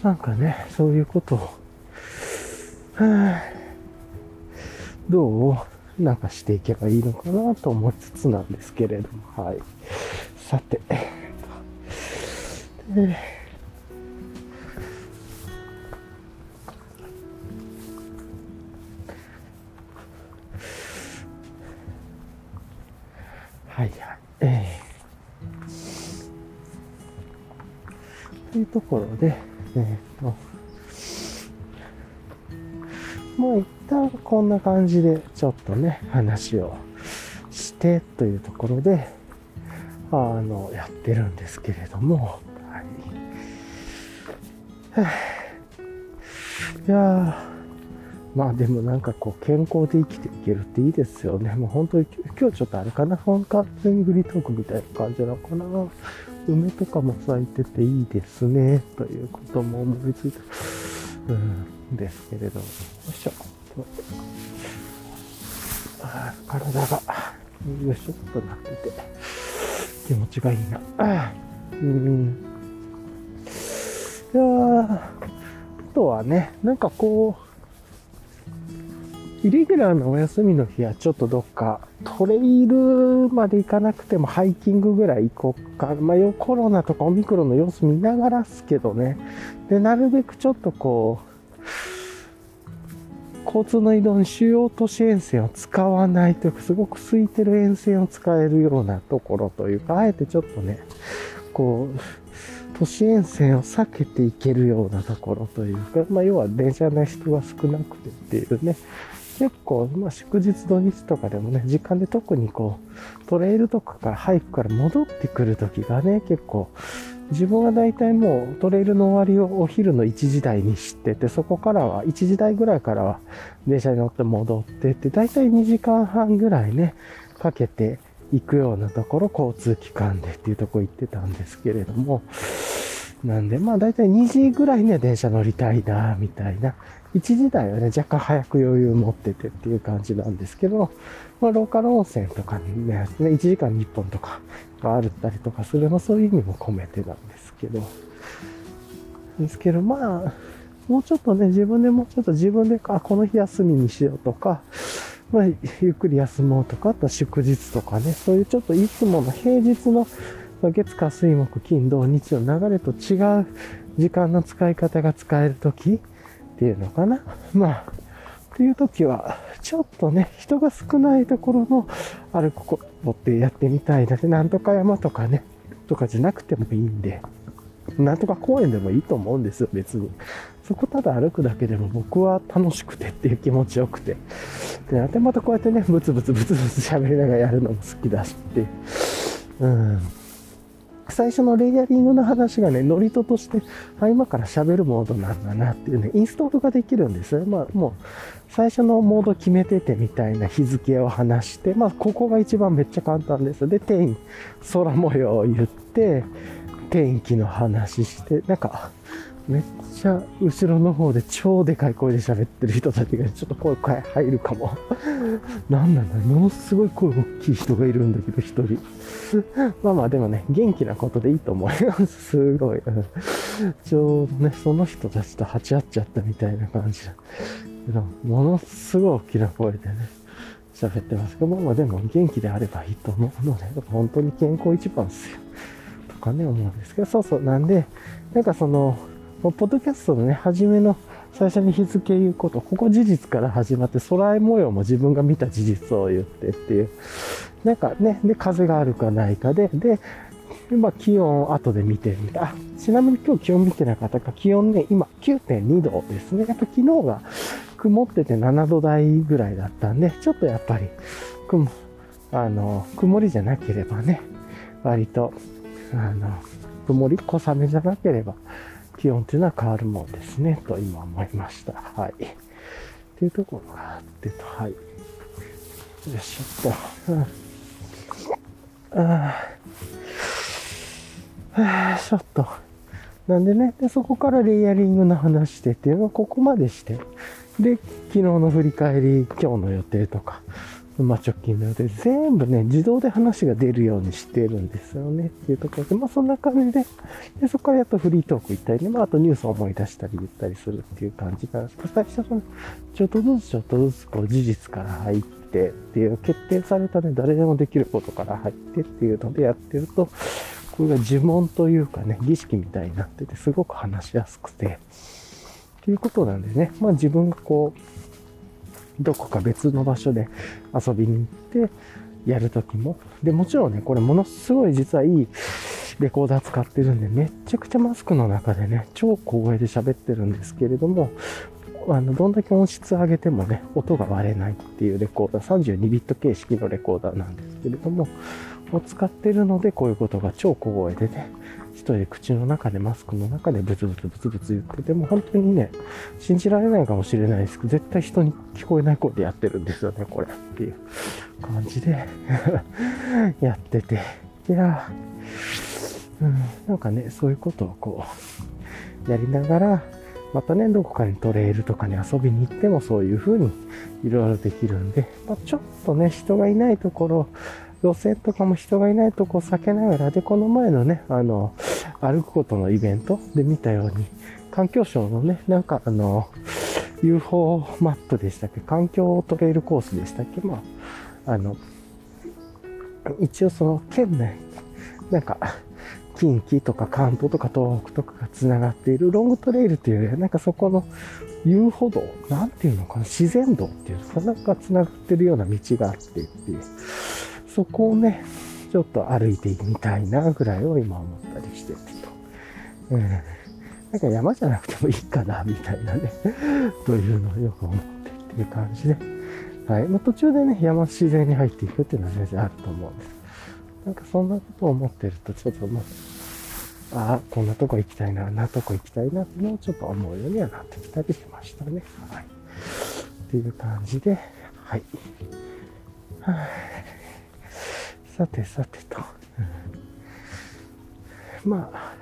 あ、なんかね、そういうことを、はあ、どうなんかしていけばいいのかなと思いつつなんですけれども、はい。さて、ではいはい。えー、というところで、えっ、と、もう一旦こんな感じでちょっとね、話をしてというところで、あの、やってるんですけれども、はい。いやまあでもなんかこう健康で生きていけるっていいですよね。もう本当に今日ちょっとあれかな、本格的にフリートークみたいな感じなのかな。梅とかも咲いてていいですね、ということも思いついた。うん、ですけれど。よいしょ。あ体が、よいしょっとなってて、気持ちがいいな。うん。いやあとはね、なんかこう、イレギュラーなお休みの日はちょっとどっかトレイルまで行かなくてもハイキングぐらい行こうか。まあ、コロナとかオミクロンの様子見ながらっすけどね。で、なるべくちょっとこう、交通の移動に主要都市沿線を使わないというか、すごく空いてる沿線を使えるようなところというか、あえてちょっとね、こう、都市沿線を避けていけるようなところというか、まあ、要は電車の人が少なくてっていうね、結構、まあ、祝日土日とかでもね、時間で特にこう、トレイルとかからハイクから戻ってくる時がね、結構、自分は大体もうトレイルの終わりをお昼の1時台に知ってて、そこからは、1時台ぐらいからは電車に乗って戻ってって、大体2時間半ぐらいね、かけて行くようなところ、交通機関でっていうとこ行ってたんですけれども、なんで、まあ大体2時ぐらいには電車乗りたいな、みたいな1時台はね、若干早く余裕持っててっていう感じなんですけど、まあ、ローカル温泉とかにね、1時間に1本とかがあるったりとかするの、そういう意味も込めてなんですけど、ですけど、まあ、もうちょっとね、自分でもうちょっと自分で、あ、この日休みにしようとか、まあ、ゆっくり休もうとか、あと祝日とかね、そういうちょっといつもの平日の月火水木金土日の流れと違う時間の使い方が使えるとき、っていうのかな。まあ、っていう時は、ちょっとね、人が少ないところの歩くことってやってみたいなって、なんとか山とかね、とかじゃなくてもいいんで、なんとか公園でもいいと思うんですよ、別に。そこただ歩くだけでも僕は楽しくてっていう気持ちよくて。で、でまたこうやってね、ブツブツブツブツ喋りながらやるのも好きだしって。うん。最初のレイヤリングの話がね、ノリトとして、あ、今から喋るモードなんだなっていうね、インストールができるんですよ。まあ、もう、最初のモード決めててみたいな日付を話して、まあ、ここが一番めっちゃ簡単です。で、天、空模様を言って、天気の話して、なんか、めっちゃ後ろの方で超でかい声で喋ってる人たちがちょっと声入るかも。なんなんだものすごい声大きい人がいるんだけど、一人。まあまあでもね、元気なことでいいと思います。すごい。ちょうどね、その人たちと鉢合っちゃったみたいな感じだ。けど、ものすごい大きな声でね、喋ってますけど、まあまあでも元気であればいいと思うので、本当に健康一番ですよ。とかね、思うんですけど、そうそう。なんで、なんかその、ポッドキャストのね、初めの最初に日付言うこと、ここ事実から始まって、空模様も自分が見た事実を言ってっていう。なんかね、で、風があるかないかで、で、まあ、気温を後で見てみた。あ、ちなみに今日気温見てなかったか、気温ね、今9.2度ですね。やっぱ昨日が曇ってて7度台ぐらいだったんで、ちょっとやっぱり、雲、あの、曇りじゃなければね、割と、あの、曇り小雨じゃなければ、気温っていうのは変わるもんですね、と今思いました。はい。っていうところがあってと、はい。よいしょっと。うん、ああ、ちょっと。なんでね、で、そこからレイヤリングの話してっていうのをここまでして、で、昨日の振り返り、今日の予定とか、まあ、直近なの予定、全部ね、自動で話が出るようにしてるんですよね。っていうところで、まあそんな感じで、でそこからやっとフリートーク行ったりね、まああとニュースを思い出したり言ったりするっていう感じなんですけど、最初はちょっとずつちょっとずつこう事実から入ってっていう、決定されたね、誰でもできることから入ってっていうのでやってると、これが呪文というかね、儀式みたいになってて、すごく話しやすくて、っていうことなんでね、まあ自分がこう、どこか別の場所で遊びに行ってやるときも、で、もちろんね、これものすごい実はいいレコーダー使ってるんで、めっちゃくちゃマスクの中でね、超小声で喋ってるんですけれども、あの、どんだけ音質上げてもね、音が割れないっていうレコーダー、32ビット形式のレコーダーなんですけれども、を使ってるので、こういうことが超小声でね、人で口の中でマスクの中でブツブツブツブツ言ってても本当にね、信じられないかもしれないですけど、絶対人に聞こえない声でやってるんですよね、これっていう感じでやってて。いや、うん、なんかね、そういうことをこう、やりながら、またね、どこかにトレイルとかに遊びに行ってもそういう風にいろいろできるんで、まあ、ちょっとね、人がいないところ、路線とかも人がいないとこ避けながら、で、この前のね、あの、歩くことのイベントで見たように、環境省のね、なんかあの、UFO マップでしたっけ環境トレイルコースでしたっけまあ、あの、一応その県内、なんか、近畿とか関東とか東北とかが繋がっているロングトレイルっていうよりは、なんかそこの遊歩道、なんていうのかな、自然道っていうのかな、が繋がってるような道があってっていう。そこをね、ちょっと歩いてみたいなぐらいを今思ったりしてると。うん。なんか山じゃなくてもいいかな、みたいなね、というのをよく思ってっていう感じで。はい。まあ、途中でね、山自然に入っていくっていうのは全然あると思うんです。なんかそんなことを思ってると、ちょっとまあ、ああ、こんなとこ行きたいな、あんなとこ行きたいなっていうのをちょっと思うようにはなってきたりしましたね。はい。っていう感じで、はい。はあさてさてと。まあ、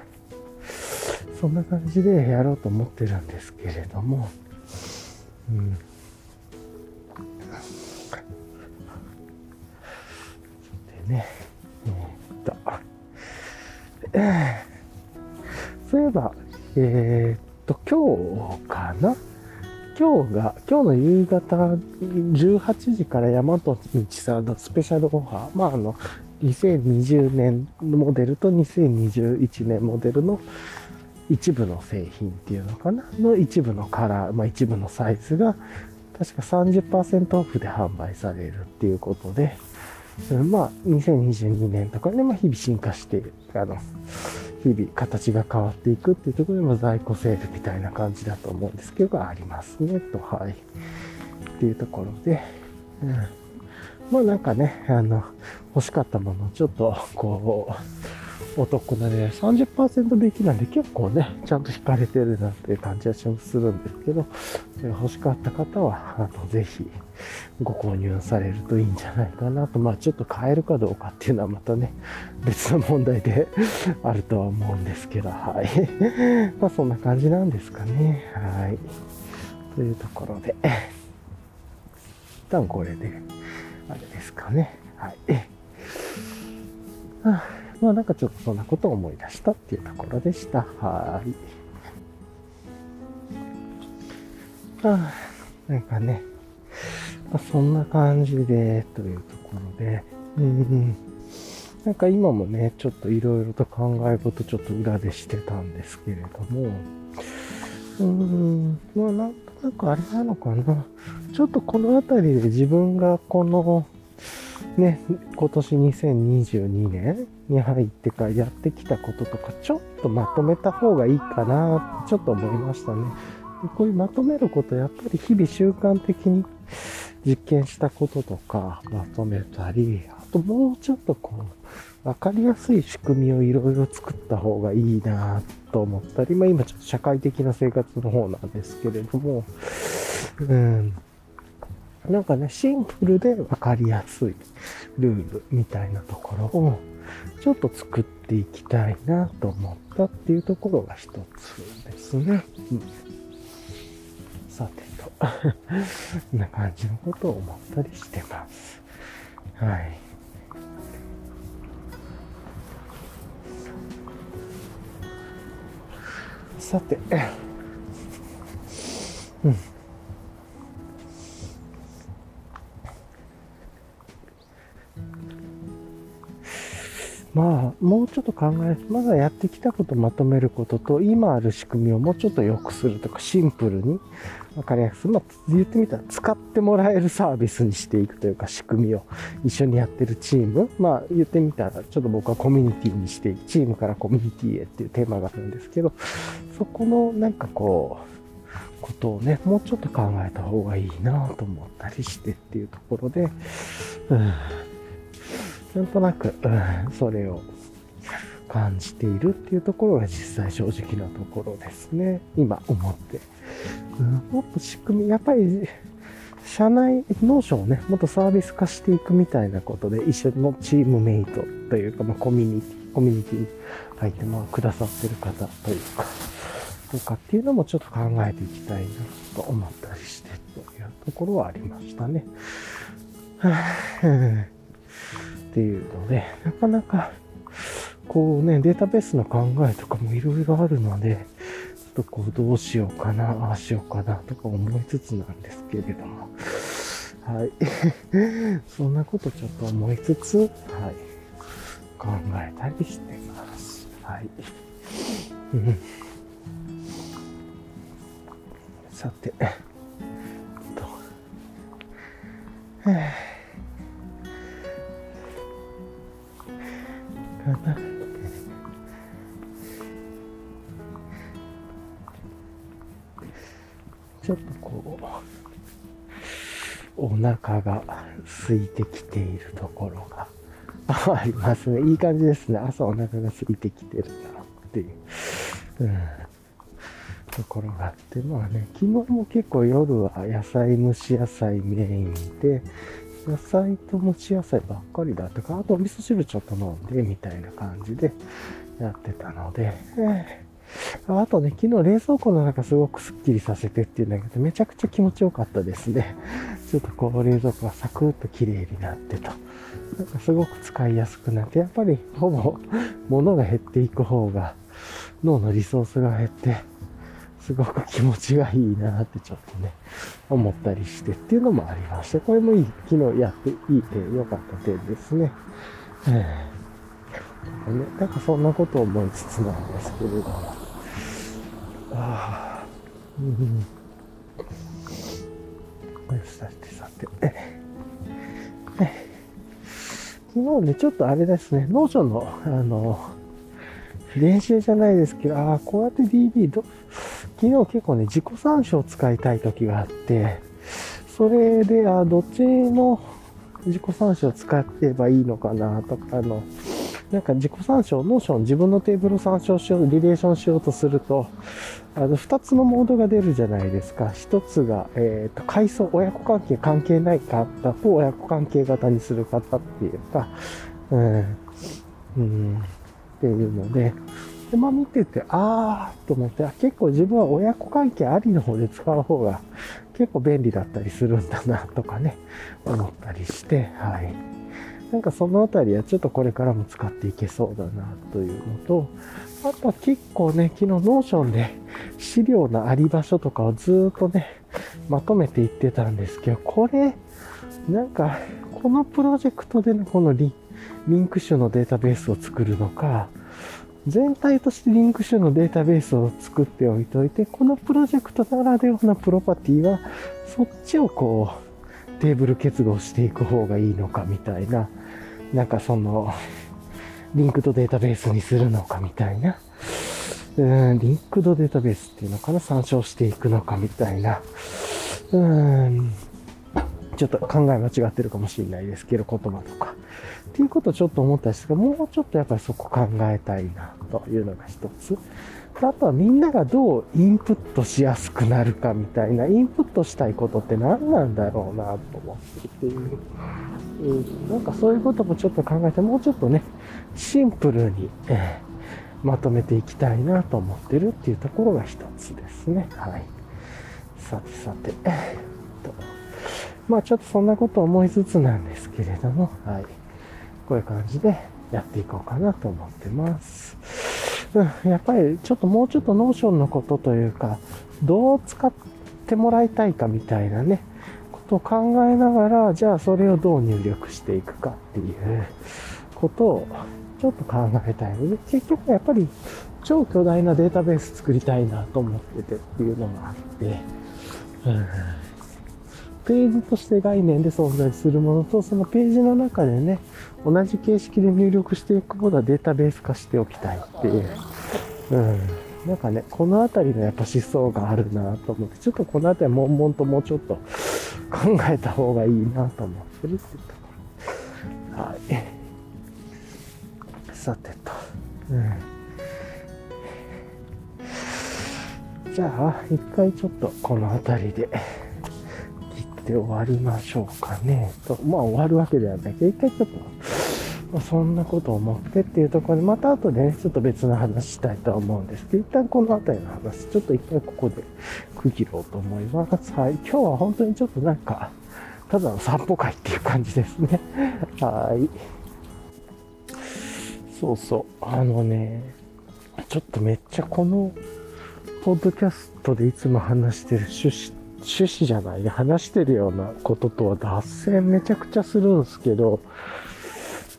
そんな感じでやろうと思ってるんですけれども、うん。でね、えー、っと、そういえば、えー、っと、今日かな？今日が、今日の夕方18時から大和道さんのスペシャルオファー、まあ、あの、2020年モデルと2021年モデルの一部の製品っていうのかな？の一部のカラー、まあ一部のサイズが確か30%オフで販売されるっていうことで、まあ2022年とかね、まあ日々進化して、あの、日々形が変わっていくっていうところでも在庫セールみたいな感じだと思うんですけど、ありますね、と、はい。っていうところで、うん。まあなんかね、あの、欲しかったものちょっと、こう、お得なね、30%引きなんで結構ね、ちゃんと引かれてるなっていう感じはするんですけど、欲しかった方は、あの、ぜひご購入されるといいんじゃないかなと。まあちょっと買えるかどうかっていうのはまたね、別の問題で あるとは思うんですけど、はい。まあそんな感じなんですかね。はい。というところで、一旦これで、あれですかね。はい。あまあなんかちょっとそんなことを思い出したっていうところでした。はい。あなんかね、まあ、そんな感じで、というところで、うん、なんか今もね、ちょっといろいろと考え事ちょっと裏でしてたんですけれども、うーん、まあなんとなくあれなのかな。ちょっとこの辺りで自分がこの、ね、今年2022年に入ってからやってきたこととか、ちょっとまとめた方がいいかな、ちょっと思いましたね。こういうまとめること、やっぱり日々習慣的に実験したこととかまとめたり、あともうちょっとこう、わかりやすい仕組みをいろいろ作った方がいいなと思ったり、まあ今ちょっと社会的な生活の方なんですけれども、うん。なんかね、シンプルでわかりやすいルールみたいなところをちょっと作っていきたいなと思ったっていうところが一つですね。うん、さてと、こんな感じのことを思ったりしてます。はい。さて、うん。まあ、もうちょっと考え、まだやってきたことをまとめることと、今ある仕組みをもうちょっと良くするとか、シンプルにわかりやすく、まあ、言ってみたら、使ってもらえるサービスにしていくというか、仕組みを一緒にやってるチーム、まあ、言ってみたら、ちょっと僕はコミュニティにして、チームからコミュニティへっていうテーマがあるんですけど、そこのなんかこう、ことをね、もうちょっと考えた方がいいなと思ったりしてっていうところで、うんなんとなく、うん、それを感じているっていうところが実際正直なところですね。今思って。もっと仕組み、やっぱり、社内、 Notion をね、もっとサービス化していくみたいなことで、一緒のチームメイトというか、まあ、コミュニティ、コミュニティに入って、まあ、くださってる方というか、とかっていうのもちょっと考えていきたいなと思ったりしてというところはありましたね。っていうので、なかなか、こうね、データベースの考えとかもいろいろあるので、とこう、どうしようかな、ああしようかな、とか思いつつなんですけれども、はい。そんなことちょっと思いつつ、はい。考えたりしてます。はい。さて、えっと、かな。ちょっとこう、お腹が空いてきているところがありますね。いい感じですね。朝お腹が空いてきてるなっていう、うん、ところがあって、まあね、昨日も結構夜は野菜蒸し野菜メインで、野菜と蒸し野菜ばっかりだったか、あとお味噌汁ちょっと飲んで、みたいな感じでやってたので、えー、あとね、昨日冷蔵庫の中すごくスッキリさせてっていうんだけど、めちゃくちゃ気持ちよかったですね。ちょっとこう冷蔵庫がサクッと綺麗になってと。なんかすごく使いやすくなって、やっぱりほぼ 物が減っていく方が脳のリソースが減って、すごく気持ちがいいなってちょっとね、思ったりしてっていうのもありまして、これもいい、昨日やっていい点、良かった点ですね。えー、ね、なんかそんなことを思いつつなんですけれども。ああ、うん。さてさて、え昨日ね、ちょっとあれですね、 Notion の、あの、練習じゃないですけど、ああ、こうやって DB ど、昨日結構ね、自己参照を使いたい時があって、それで、あどっちの自己参照を使ってばいいのかなとか、あの、なんか自己参照、 Notion 自分のテーブルを参照しよう、リレーションしようとすると、あの、二つのモードが出るじゃないですか。一つが、えっ、ー、と、階層、親子関係関係ない方と親子関係型にする方っていうか、うん、うん、っていうので、で、まあ見てて、あーと思って、結構自分は親子関係ありの方で使う方が結構便利だったりするんだなとかね、思ったりして、はい。なんかそのあたりはちょっとこれからも使っていけそうだなというのと、あとは結構ね、昨日 Notion で資料のあり場所とかをずっとね、まとめていってたんですけど、これ、なんか、このプロジェクトでのこのリンク集のデータベースを作るのか、全体としてリンク集のデータベースを作っておいておいて、このプロジェクトならではのプロパティは、そっちをこう、テーブル結合していく方がいいのかみたいな、なんかその、リンクドデータベースにするのかみたいな、うん、リンクドデータベースっていうのかな、参照していくのかみたいな、うん、ちょっと考え間違ってるかもしれないですけど、言葉とか。っていうことをちょっと思ったんですが、もうちょっとやっぱりそこ考えたいな、というのが一つ。あとはみんながどうインプットしやすくなるかみたいな、インプットしたいことって何なんだろうなと思ってっていう。うん、なんかそういうこともちょっと考えて、もうちょっとね、シンプルに、えー、まとめていきたいなと思ってるっていうところが一つですね。はい。さてさて、え、っと、まあちょっとそんなこと思いつつなんですけれども、はい。こういう感じでやっていこうかなと思ってます。うん、やっぱりちょっともうちょっと Notion のことというか、どう使ってもらいたいかみたいなね、ことを考えながら、じゃあそれをどう入力していくかっていうことをちょっと考えたいので、結局やっぱり超巨大なデータベース作りたいなと思っててっていうのがあって、うん。ページとして概念で存在するものと、そのページの中でね、同じ形式で入力していくことはデータベース化しておきたいっていう。うん。なんかね、このあたりのやっぱ思想があるなと思って、ちょっとこのあたり悶々ともうちょっと考えた方がいいなと思ってるっていうところ。はい。さてと。うん。じゃあ、一回ちょっとこの辺りでで終わりましょうかね。と、まあ終わるわけではないけど、一回ちょっと、まあ、そんなことを思ってっていうところで、また後でね、ちょっと別の話したいと思うんですけど、一旦この辺りの話、ちょっと一回ここで区切ろうと思います。はい。今日は本当にちょっとなんか、ただの散歩会っていう感じですね。はい。そうそう。あのね、ちょっとめっちゃこの、ポッドキャストでいつも話してる趣旨趣旨じゃない、話してるようなこととは脱線めちゃくちゃするんすけど、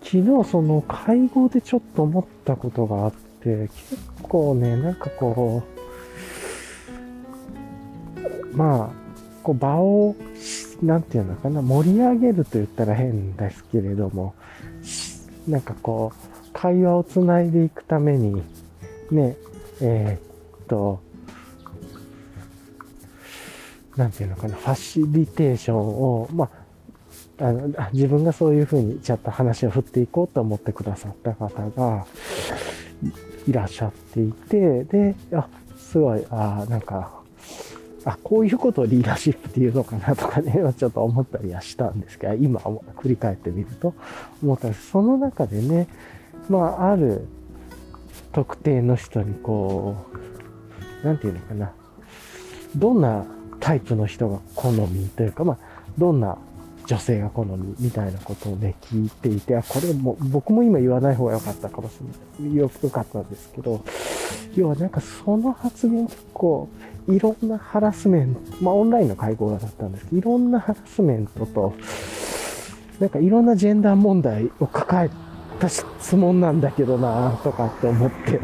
昨日その会合でちょっと思ったことがあって、結構ね、なんかこう、まあ、こう場を、なんていうのかな、盛り上げると言ったら変ですけれども、なんかこう、会話をつないでいくために、ね、えー、っと、なんていうのかな、ファシリテーションを、まあ、あの自分がそういうふうにちょっと話を振っていこうと思ってくださった方がいらっしゃっていて、で、あ、すごい、あなんか、あ、こういうことをリーダーシップっていうのかなとかね、ちょっと思ったりはしたんですけど、今振り返ってみると思ったんです。その中でね、まあ、ある特定の人にこう、なんていうのかな、どんなタイプの人が好みというか、まあ、どんな女性が好みみたいなことをね、聞いていて、あ、これも、僕も今言わない方が良かったかもしれない。よかったんですけど、要はなんかその発言結構、いろんなハラスメント、まあオンラインの会合だったんですけど、いろんなハラスメントと、なんかいろんなジェンダー問題を抱えた質問なんだけどなとかって思って、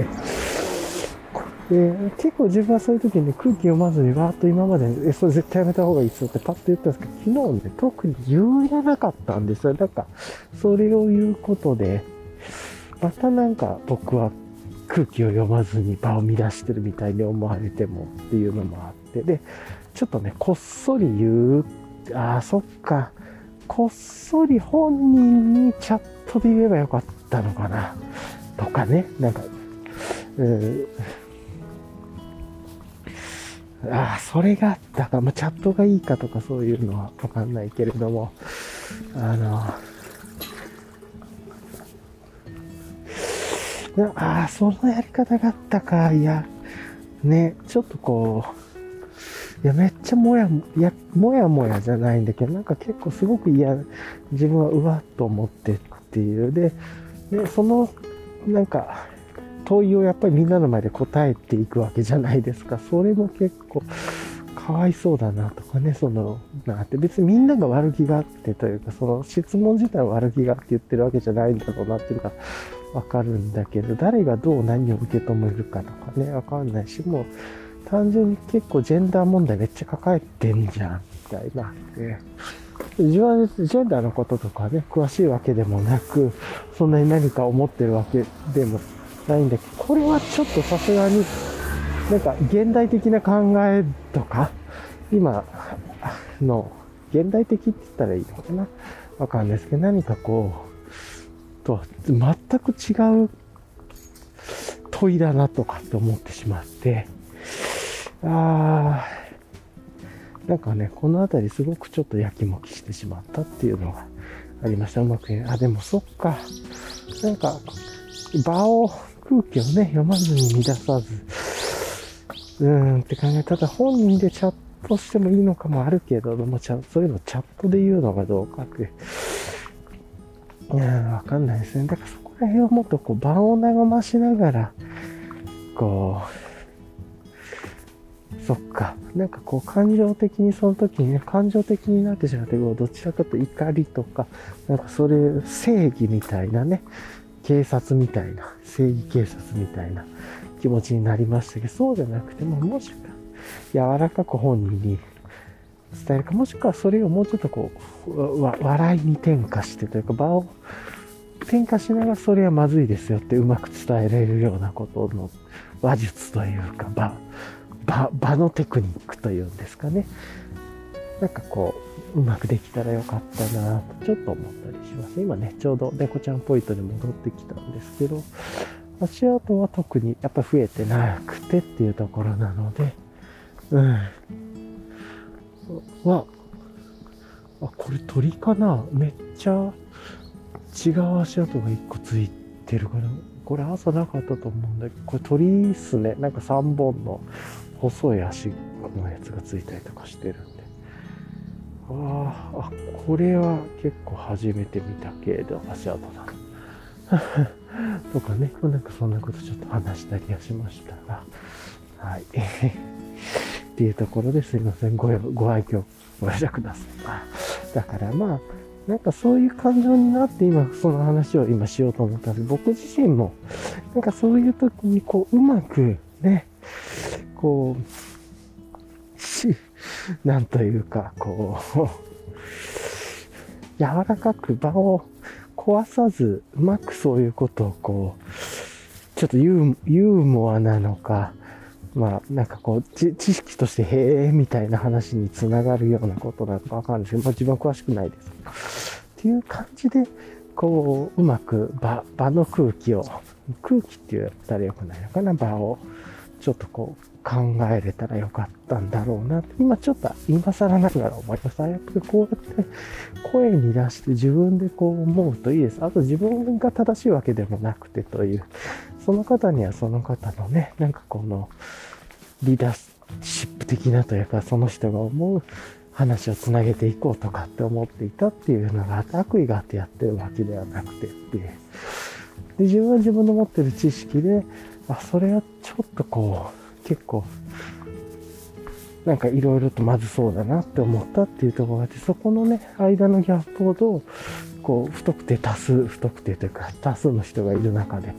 で、結構自分はそういう時に、ね、空気読まずにわーっと今まで、え、それ絶対やめた方がいいっすよってパッと言ったんですけど、昨日ね、特に言えなかったんですよ。なんか、それを言うことで、またなんか僕は空気を読まずに場を乱してるみたいに思われてもっていうのもあって、で、ちょっとね、こっそり言う、ああ、そっか、こっそり本人にチャットで言えばよかったのかな、とかね、なんか、うん、ああ、それがあったか、まあ、チャットがいいかとかそういうのはわかんないけれども、あの、ああ、そのやり方があったか、いや、ね、ちょっとこう、いや、めっちゃもや、いや、もやもやじゃないんだけど、なんか結構すごく嫌、自分はうわっと思ってっていう。で、で、その、なんか、問いをやっぱりみんなの前で答えていくわけじゃないですか。それも結構かわいそうだなとかね、その、なって別にみんなが悪気があってというか、その質問自体は悪気があって言ってるわけじゃないんだろうなっていうのがわかるんだけど、誰がどう何を受け止めるかとかね、わかんないし、もう単純に結構ジェンダー問題めっちゃ抱えてんじゃん、みたいな。ね自分はジェンダーのこととかね、詳しいわけでもなく、そんなに何か思ってるわけでもないんだけど、これはちょっとさすがに、なんか現代的な考えとか、今の現代的って言ったらいいのかな？わかんないですけど、何かこう、と、全く違う問いだなとかって思ってしまって、あー、なんかね、この辺りすごくちょっとやきもきしてしまったっていうのがありました。うまくあ、でもそっか。なんか、場を、空気をね、読まずに乱さず、うーんって考え、ただ本人でチャットしてもいいのかもあるけど、もちゃそういうのチャットで言うのかどうかって、いやわかんないですね。だからそこら辺をもっとこう場を和ましながら、こう、そっか。なんかこう感情的にその時にね、感情的になってしまって、どちらかと怒りとか、なんかそれ、正義みたいなね、警察みたいな、正義警察みたいな気持ちになりましたけど、そうじゃなくても、もしか、柔らかく本人に伝えるか、もしくはそれをもうちょっとこう、笑いに転化してというか、場を転化しながらそれはまずいですよってうまく伝えられるようなことの話術というか、場、場、場のテクニックというんですかね。なんかこう、うまくできたらよかったなとちょっと思ったりします。今ね、ちょうど猫ちゃんポイントに戻ってきたんですけど、足跡は特にやっぱ増えてなくてっていうところなので、うん。わ、あ、これ鳥かな？めっちゃ違う足跡が1個ついてるから、これ朝なかったと思うんだけど、これ鳥っすね。なんか3本の細い足のやつがついたりとかしてるん。あ、これは結構初めて見たけど、足跡だ。とかね、なんかそんなことちょっと話したりはしましたが、はい。っていうところですいません。ごご愛嬌ご容赦ください。だからまあ、なんかそういう感情になって今その話を今しようと思ったんで、僕自身も、なんかそういう時にこう、うまくね、こう、なんというか、こう、柔らかく場を壊さず、うまくそういうことをこう、ちょっとユーモアなのか、まあ、なんかこう、知識として、へえ、みたいな話につながるようなことなのかわかるんですけど、まあ自分は詳しくないです、っていう感じで、こう、うまく場、場の空気を、空気って言ったらよくないのかな、場を、ちょっとこう、考えれたらよかったんだろうな今ちょっと今更ながら思います。やっぱりこうやって声に出して自分でこう思うといいです。あと自分が正しいわけでもなくてという、その方にはその方のね、なんかこのリーダーシップ的なというか、その人が思う話をつなげていこうとかって思っていたっていうのが悪意があってやってるわけではなくてって。で、自分は自分の持ってる知識で、あ、それはちょっとこう、結構、なんかいろいろとまずそうだなって思ったっていうところがあって、そこのね、間のギャップをどう、こう、太くて多数、太くてというか、多数の人がいる中で、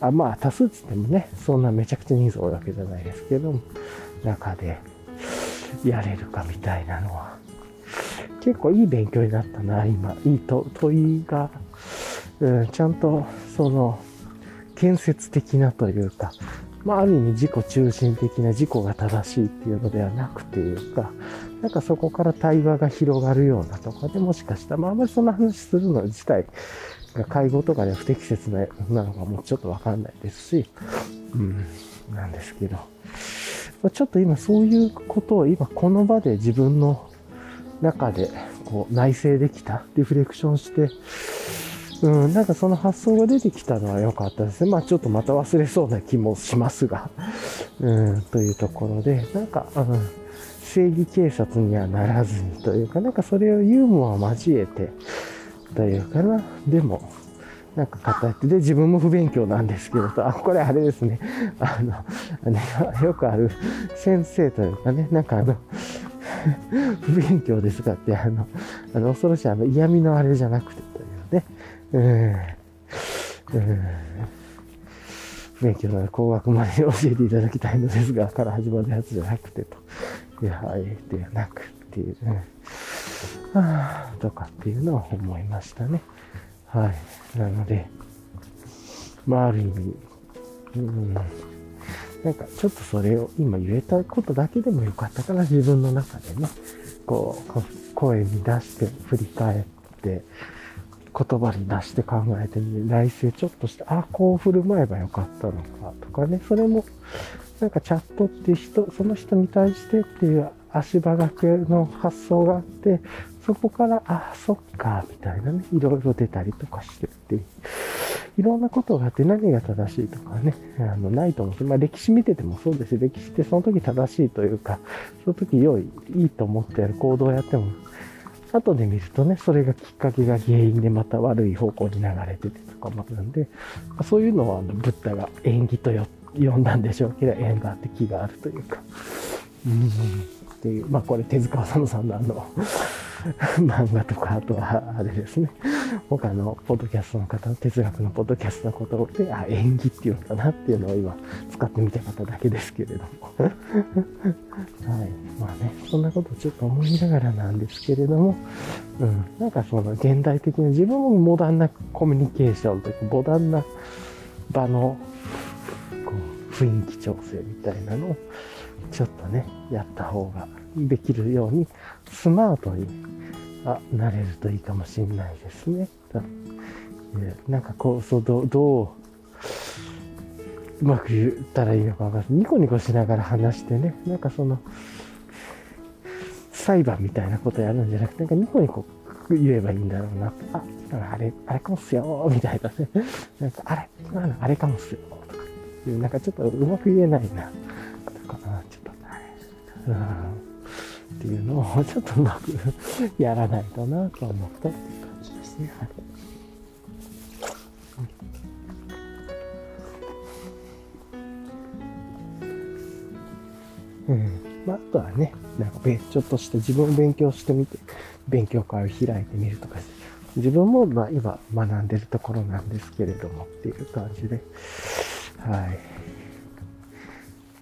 あまあ、多数っつってもね、そんなめちゃくちゃ人数多いわけじゃないですけども、中でやれるかみたいなのは、結構いい勉強になったな、今。いいと問いが、うん、ちゃんと、その、建設的なというか、まあ、ある意味自己中心的な自己が正しいっていうのではなくていうか、なんかそこから対話が広がるようなとかでもしかしたら、まあ、あんまりそんな話するの自体が介護とかで不適切なのかもちょっとわかんないですし、うん、なんですけど、ちょっと今そういうことを今この場で自分の中でこう内省できた、リフレクションして、うん、なんかその発想が出てきたのは良かったですね。まあちょっとまた忘れそうな気もしますが、うん、というところで、なんか、うん、正義警察にはならずにというか、なんかそれをユーモア交えて、というかな、でも、なんか形で自分も不勉強なんですけど、あ、これあれですね。あの、ね、よくある先生というかね、なんかあの、不勉強ですかって、あの、あの恐ろしいあの嫌味のあれじゃなくてというね、うん。勉強なら工学まで教えていただきたいのですが、から始まるやつじゃなくてと。いや、はい、ではなくっていう、ね、はあ、とかっていうのを思いましたね。はい。なので、まあ、ある意味、うん、なんかちょっとそれを今言えたことだけでもよかったかな、自分の中でね。こう、声に出して振り返って、言葉に出して考えてみる。来世ちょっとして、あ、こう振る舞えばよかったのかとかね、それも、なんかチャットって人、その人に対してっていう足場学の発想があって、そこから、あ、そっか、みたいなね、いろいろ出たりとかしてっていう。いろんなことがあって何が正しいとかね、あの、ないと思う。まあ歴史見ててもそうですし歴史ってその時正しいというか、その時良い、いいと思ってやる行動をやっても、後で見るとね、それがきっかけが原因でまた悪い方向に流れててとかもあるんで、そういうのはあのブッダが縁起と呼んだんでしょうけど、縁があって気があるというか、うん、っていう、まあこれ手塚治虫さんのあの 漫画とか、あとは、あれですね。他のポッドキャストの方、哲学のポッドキャストのことで、あ、演技っていうのかなっていうのを今使ってみたかっただけですけれども。はい。まあね、そんなことちょっと思いながらなんですけれども、うん。なんかその現代的な自分もモダンなコミュニケーションというか、モダンな場のこう雰囲気調整みたいなのをちょっとね、やった方ができるようにスマートにあなれるといいかもしれないですね。となんかこう、そうどどううまく言ったらいいのか分かんない。ニコニコしながら話してね、なんかその、裁判みたいなことやるんじゃなくて、なんかニコニコ言えばいいんだろうな。あ、あれ、あれかもっすよ、みたいなね。なんか、あれ、あれかもっすよ、とか、なんかちょっとうまく言えないな。うんっていうのをちょっとうまくやらないとなと思ったっていう感じですね。はいうん。まあ、あとはね、なんかちょっとして自分を勉強してみて、勉強会を開いてみるとか、自分もまあ今学んでるところなんですけれどもっていう感じで、はい。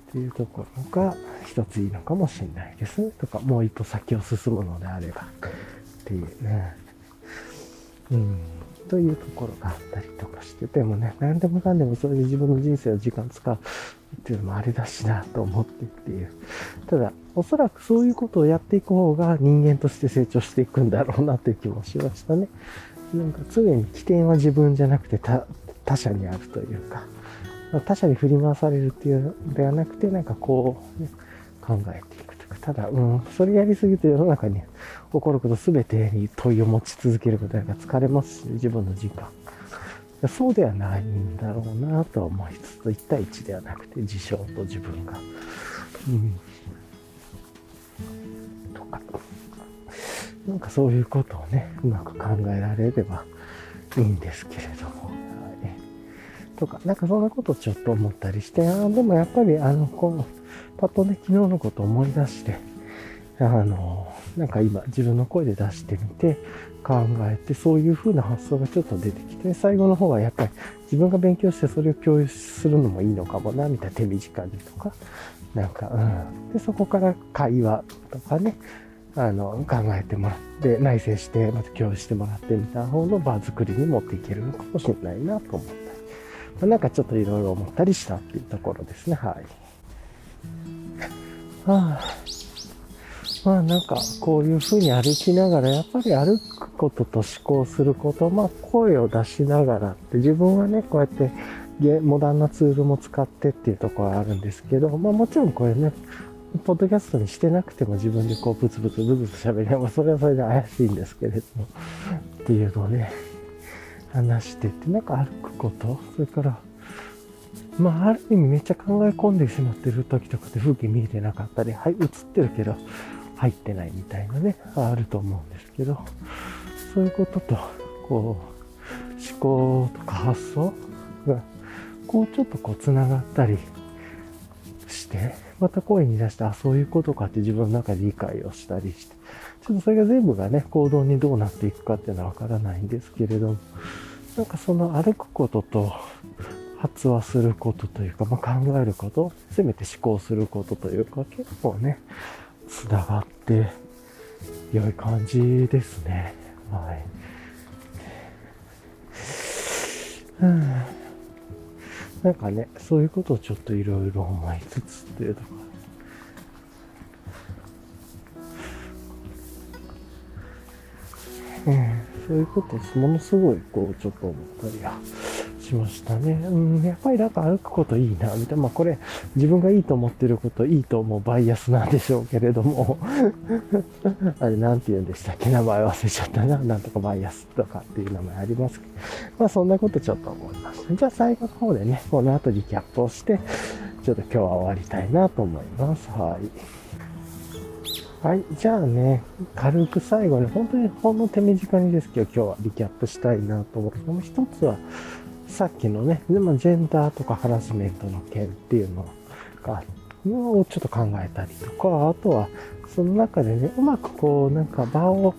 っていうところが、一ついいのかもしれないですね。とか、もう一歩先を進むのであれば、っていうね。うん。というところがあったりとかして、でもね、何でもかんでもそれで自分の人生を時間使うっていうのもあれだしなと思ってっていう。ただ、おそらくそういうことをやっていく方が人間として成長していくんだろうなという気もしましたね。なんか常に起点は自分じゃなくて他他者にあるというか、他者に振り回されるっていうのではなくて、なんかこう、ね、考えていくとか、ただ、うん、それやりすぎて世の中に起こること全てに問いを持ち続けることが疲れますし、自分の時間。そうではないんだろうなと思いつつ、1対1ではなくて、事象と自分が。うん。とか。なんかそういうことをね、うまく考えられればいいんですけれども。はい。とか、なんかそんなことちょっと思ったりして、ああでもやっぱりあの、この、パッとね、昨日のこと思い出して、あの、なんか今自分の声で出してみて考えて、そういう風な発想がちょっと出てきて、最後の方はやっぱり自分が勉強してそれを共有するのもいいのかもな、みたいな手短にとか、なんか、うん。で、そこから会話とかね、あの、考えてもらって、内省して、また共有してもらってみた方の場作りに持っていけるのかもしれないなと思ったり、まあ、なんかちょっといろいろ思ったりしたっていうところですね、はい。はあ、まあなんかこういう風に歩きながら、やっぱり歩くことと思考すること、まあ声を出しながらって自分はね、こうやってモダンなツールも使ってっていうところはあるんですけど、まあもちろんこれね、ポッドキャストにしてなくても自分でこうブツブツブツブツ喋りながら、それはそれで怪しいんですけれども、っていうのをね、話してって、なんか歩くこと、それからまあ、ある意味めっちゃ考え込んでしまってる時とかって風景見えてなかったり、はい、映ってるけど入ってないみたいなね、あると思うんですけど、そういうことと、こう、思考とか発想が、こうちょっとこう繋がったりして、また声に出して、あ、そういうことかって自分の中で理解をしたりして、ちょっとそれが全部がね、行動にどうなっていくかっていうのはわからないんですけれども、なんかその歩くことと、発話することというか、まあ、考えること、せめて思考することというか、結構ね、つながって良い感じですね。はい。うん、なんかね、そういうことをちょっといろいろ思いつつっていうところ。そういうこと、ものすごい、こう、ちょっと思ったりはしましたね。うん、やっぱりなんか歩くこといいな、みたいな。まあこれ、自分がいいと思ってること、いいと思うバイアスなんでしょうけれども、あれ、なんて言うんでしたっけ？名前忘れちゃったな。なんとかバイアスとかっていう名前ありますけど。まあそんなことちょっと思いました。じゃあ最後の方でね、この後リキャップをして、ちょっと今日は終わりたいなと思います。はい。はい。じゃあね、軽く最後に、本当にほんの手短にですけど、今日はリキャップしたいなと思って、もう一つは、さっきのね、でもジェンダーとかハラスメントの件っていうのが、をちょっと考えたりとか、あとは、その中でね、うまくこう、なんか場を、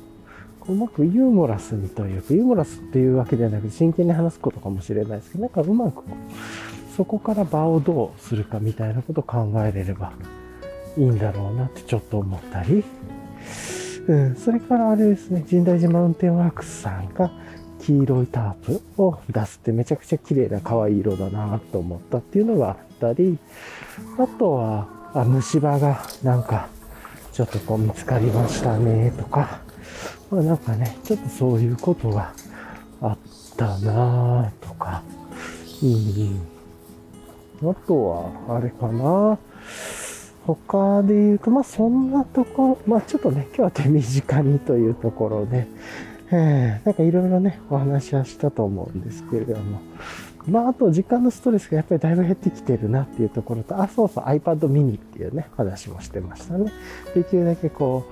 うまくユーモラスにというか、ユーモラスっていうわけではなく真剣に話すことかもしれないですけど、なんかうまくそこから場をどうするかみたいなことを考えれればいいんだろうなってちょっと思ったり、うん、それからあれですね、神代寺マウンテンワークスさんが黄色いタープを出すってめちゃくちゃ綺麗な可愛い色だなと思ったっていうのがあったり、あとは、あ虫歯がなんかちょっとこう見つかりましたねとか、まあなんかね、ちょっとそういうことがあったなとか、うん。あとは、あれかな。他で言うと、まあそんなところ、まあちょっとね、今日は手短にというところで、えー、なんかいろいろね、お話はしたと思うんですけれども、まああと時間のストレスがやっぱりだいぶ減ってきてるなっていうところと、あ、そうそう iPad mini っていうね、話もしてましたね。できるだけこ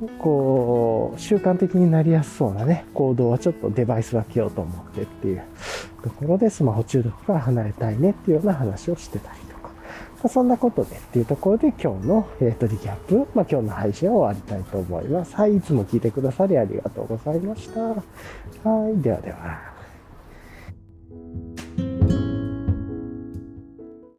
う、こう、習慣的になりやすそうなね、行動はちょっとデバイス分けようと思ってっていうところでスマホ中毒から離れたいねっていうような話をしてたり。まそんなことでっていうところで今日の、えー、とリキャップ、まあ、今日の配信は終わりたいと思います。はい、いつも聞いてくださりありがとうございました。はい、ではでは。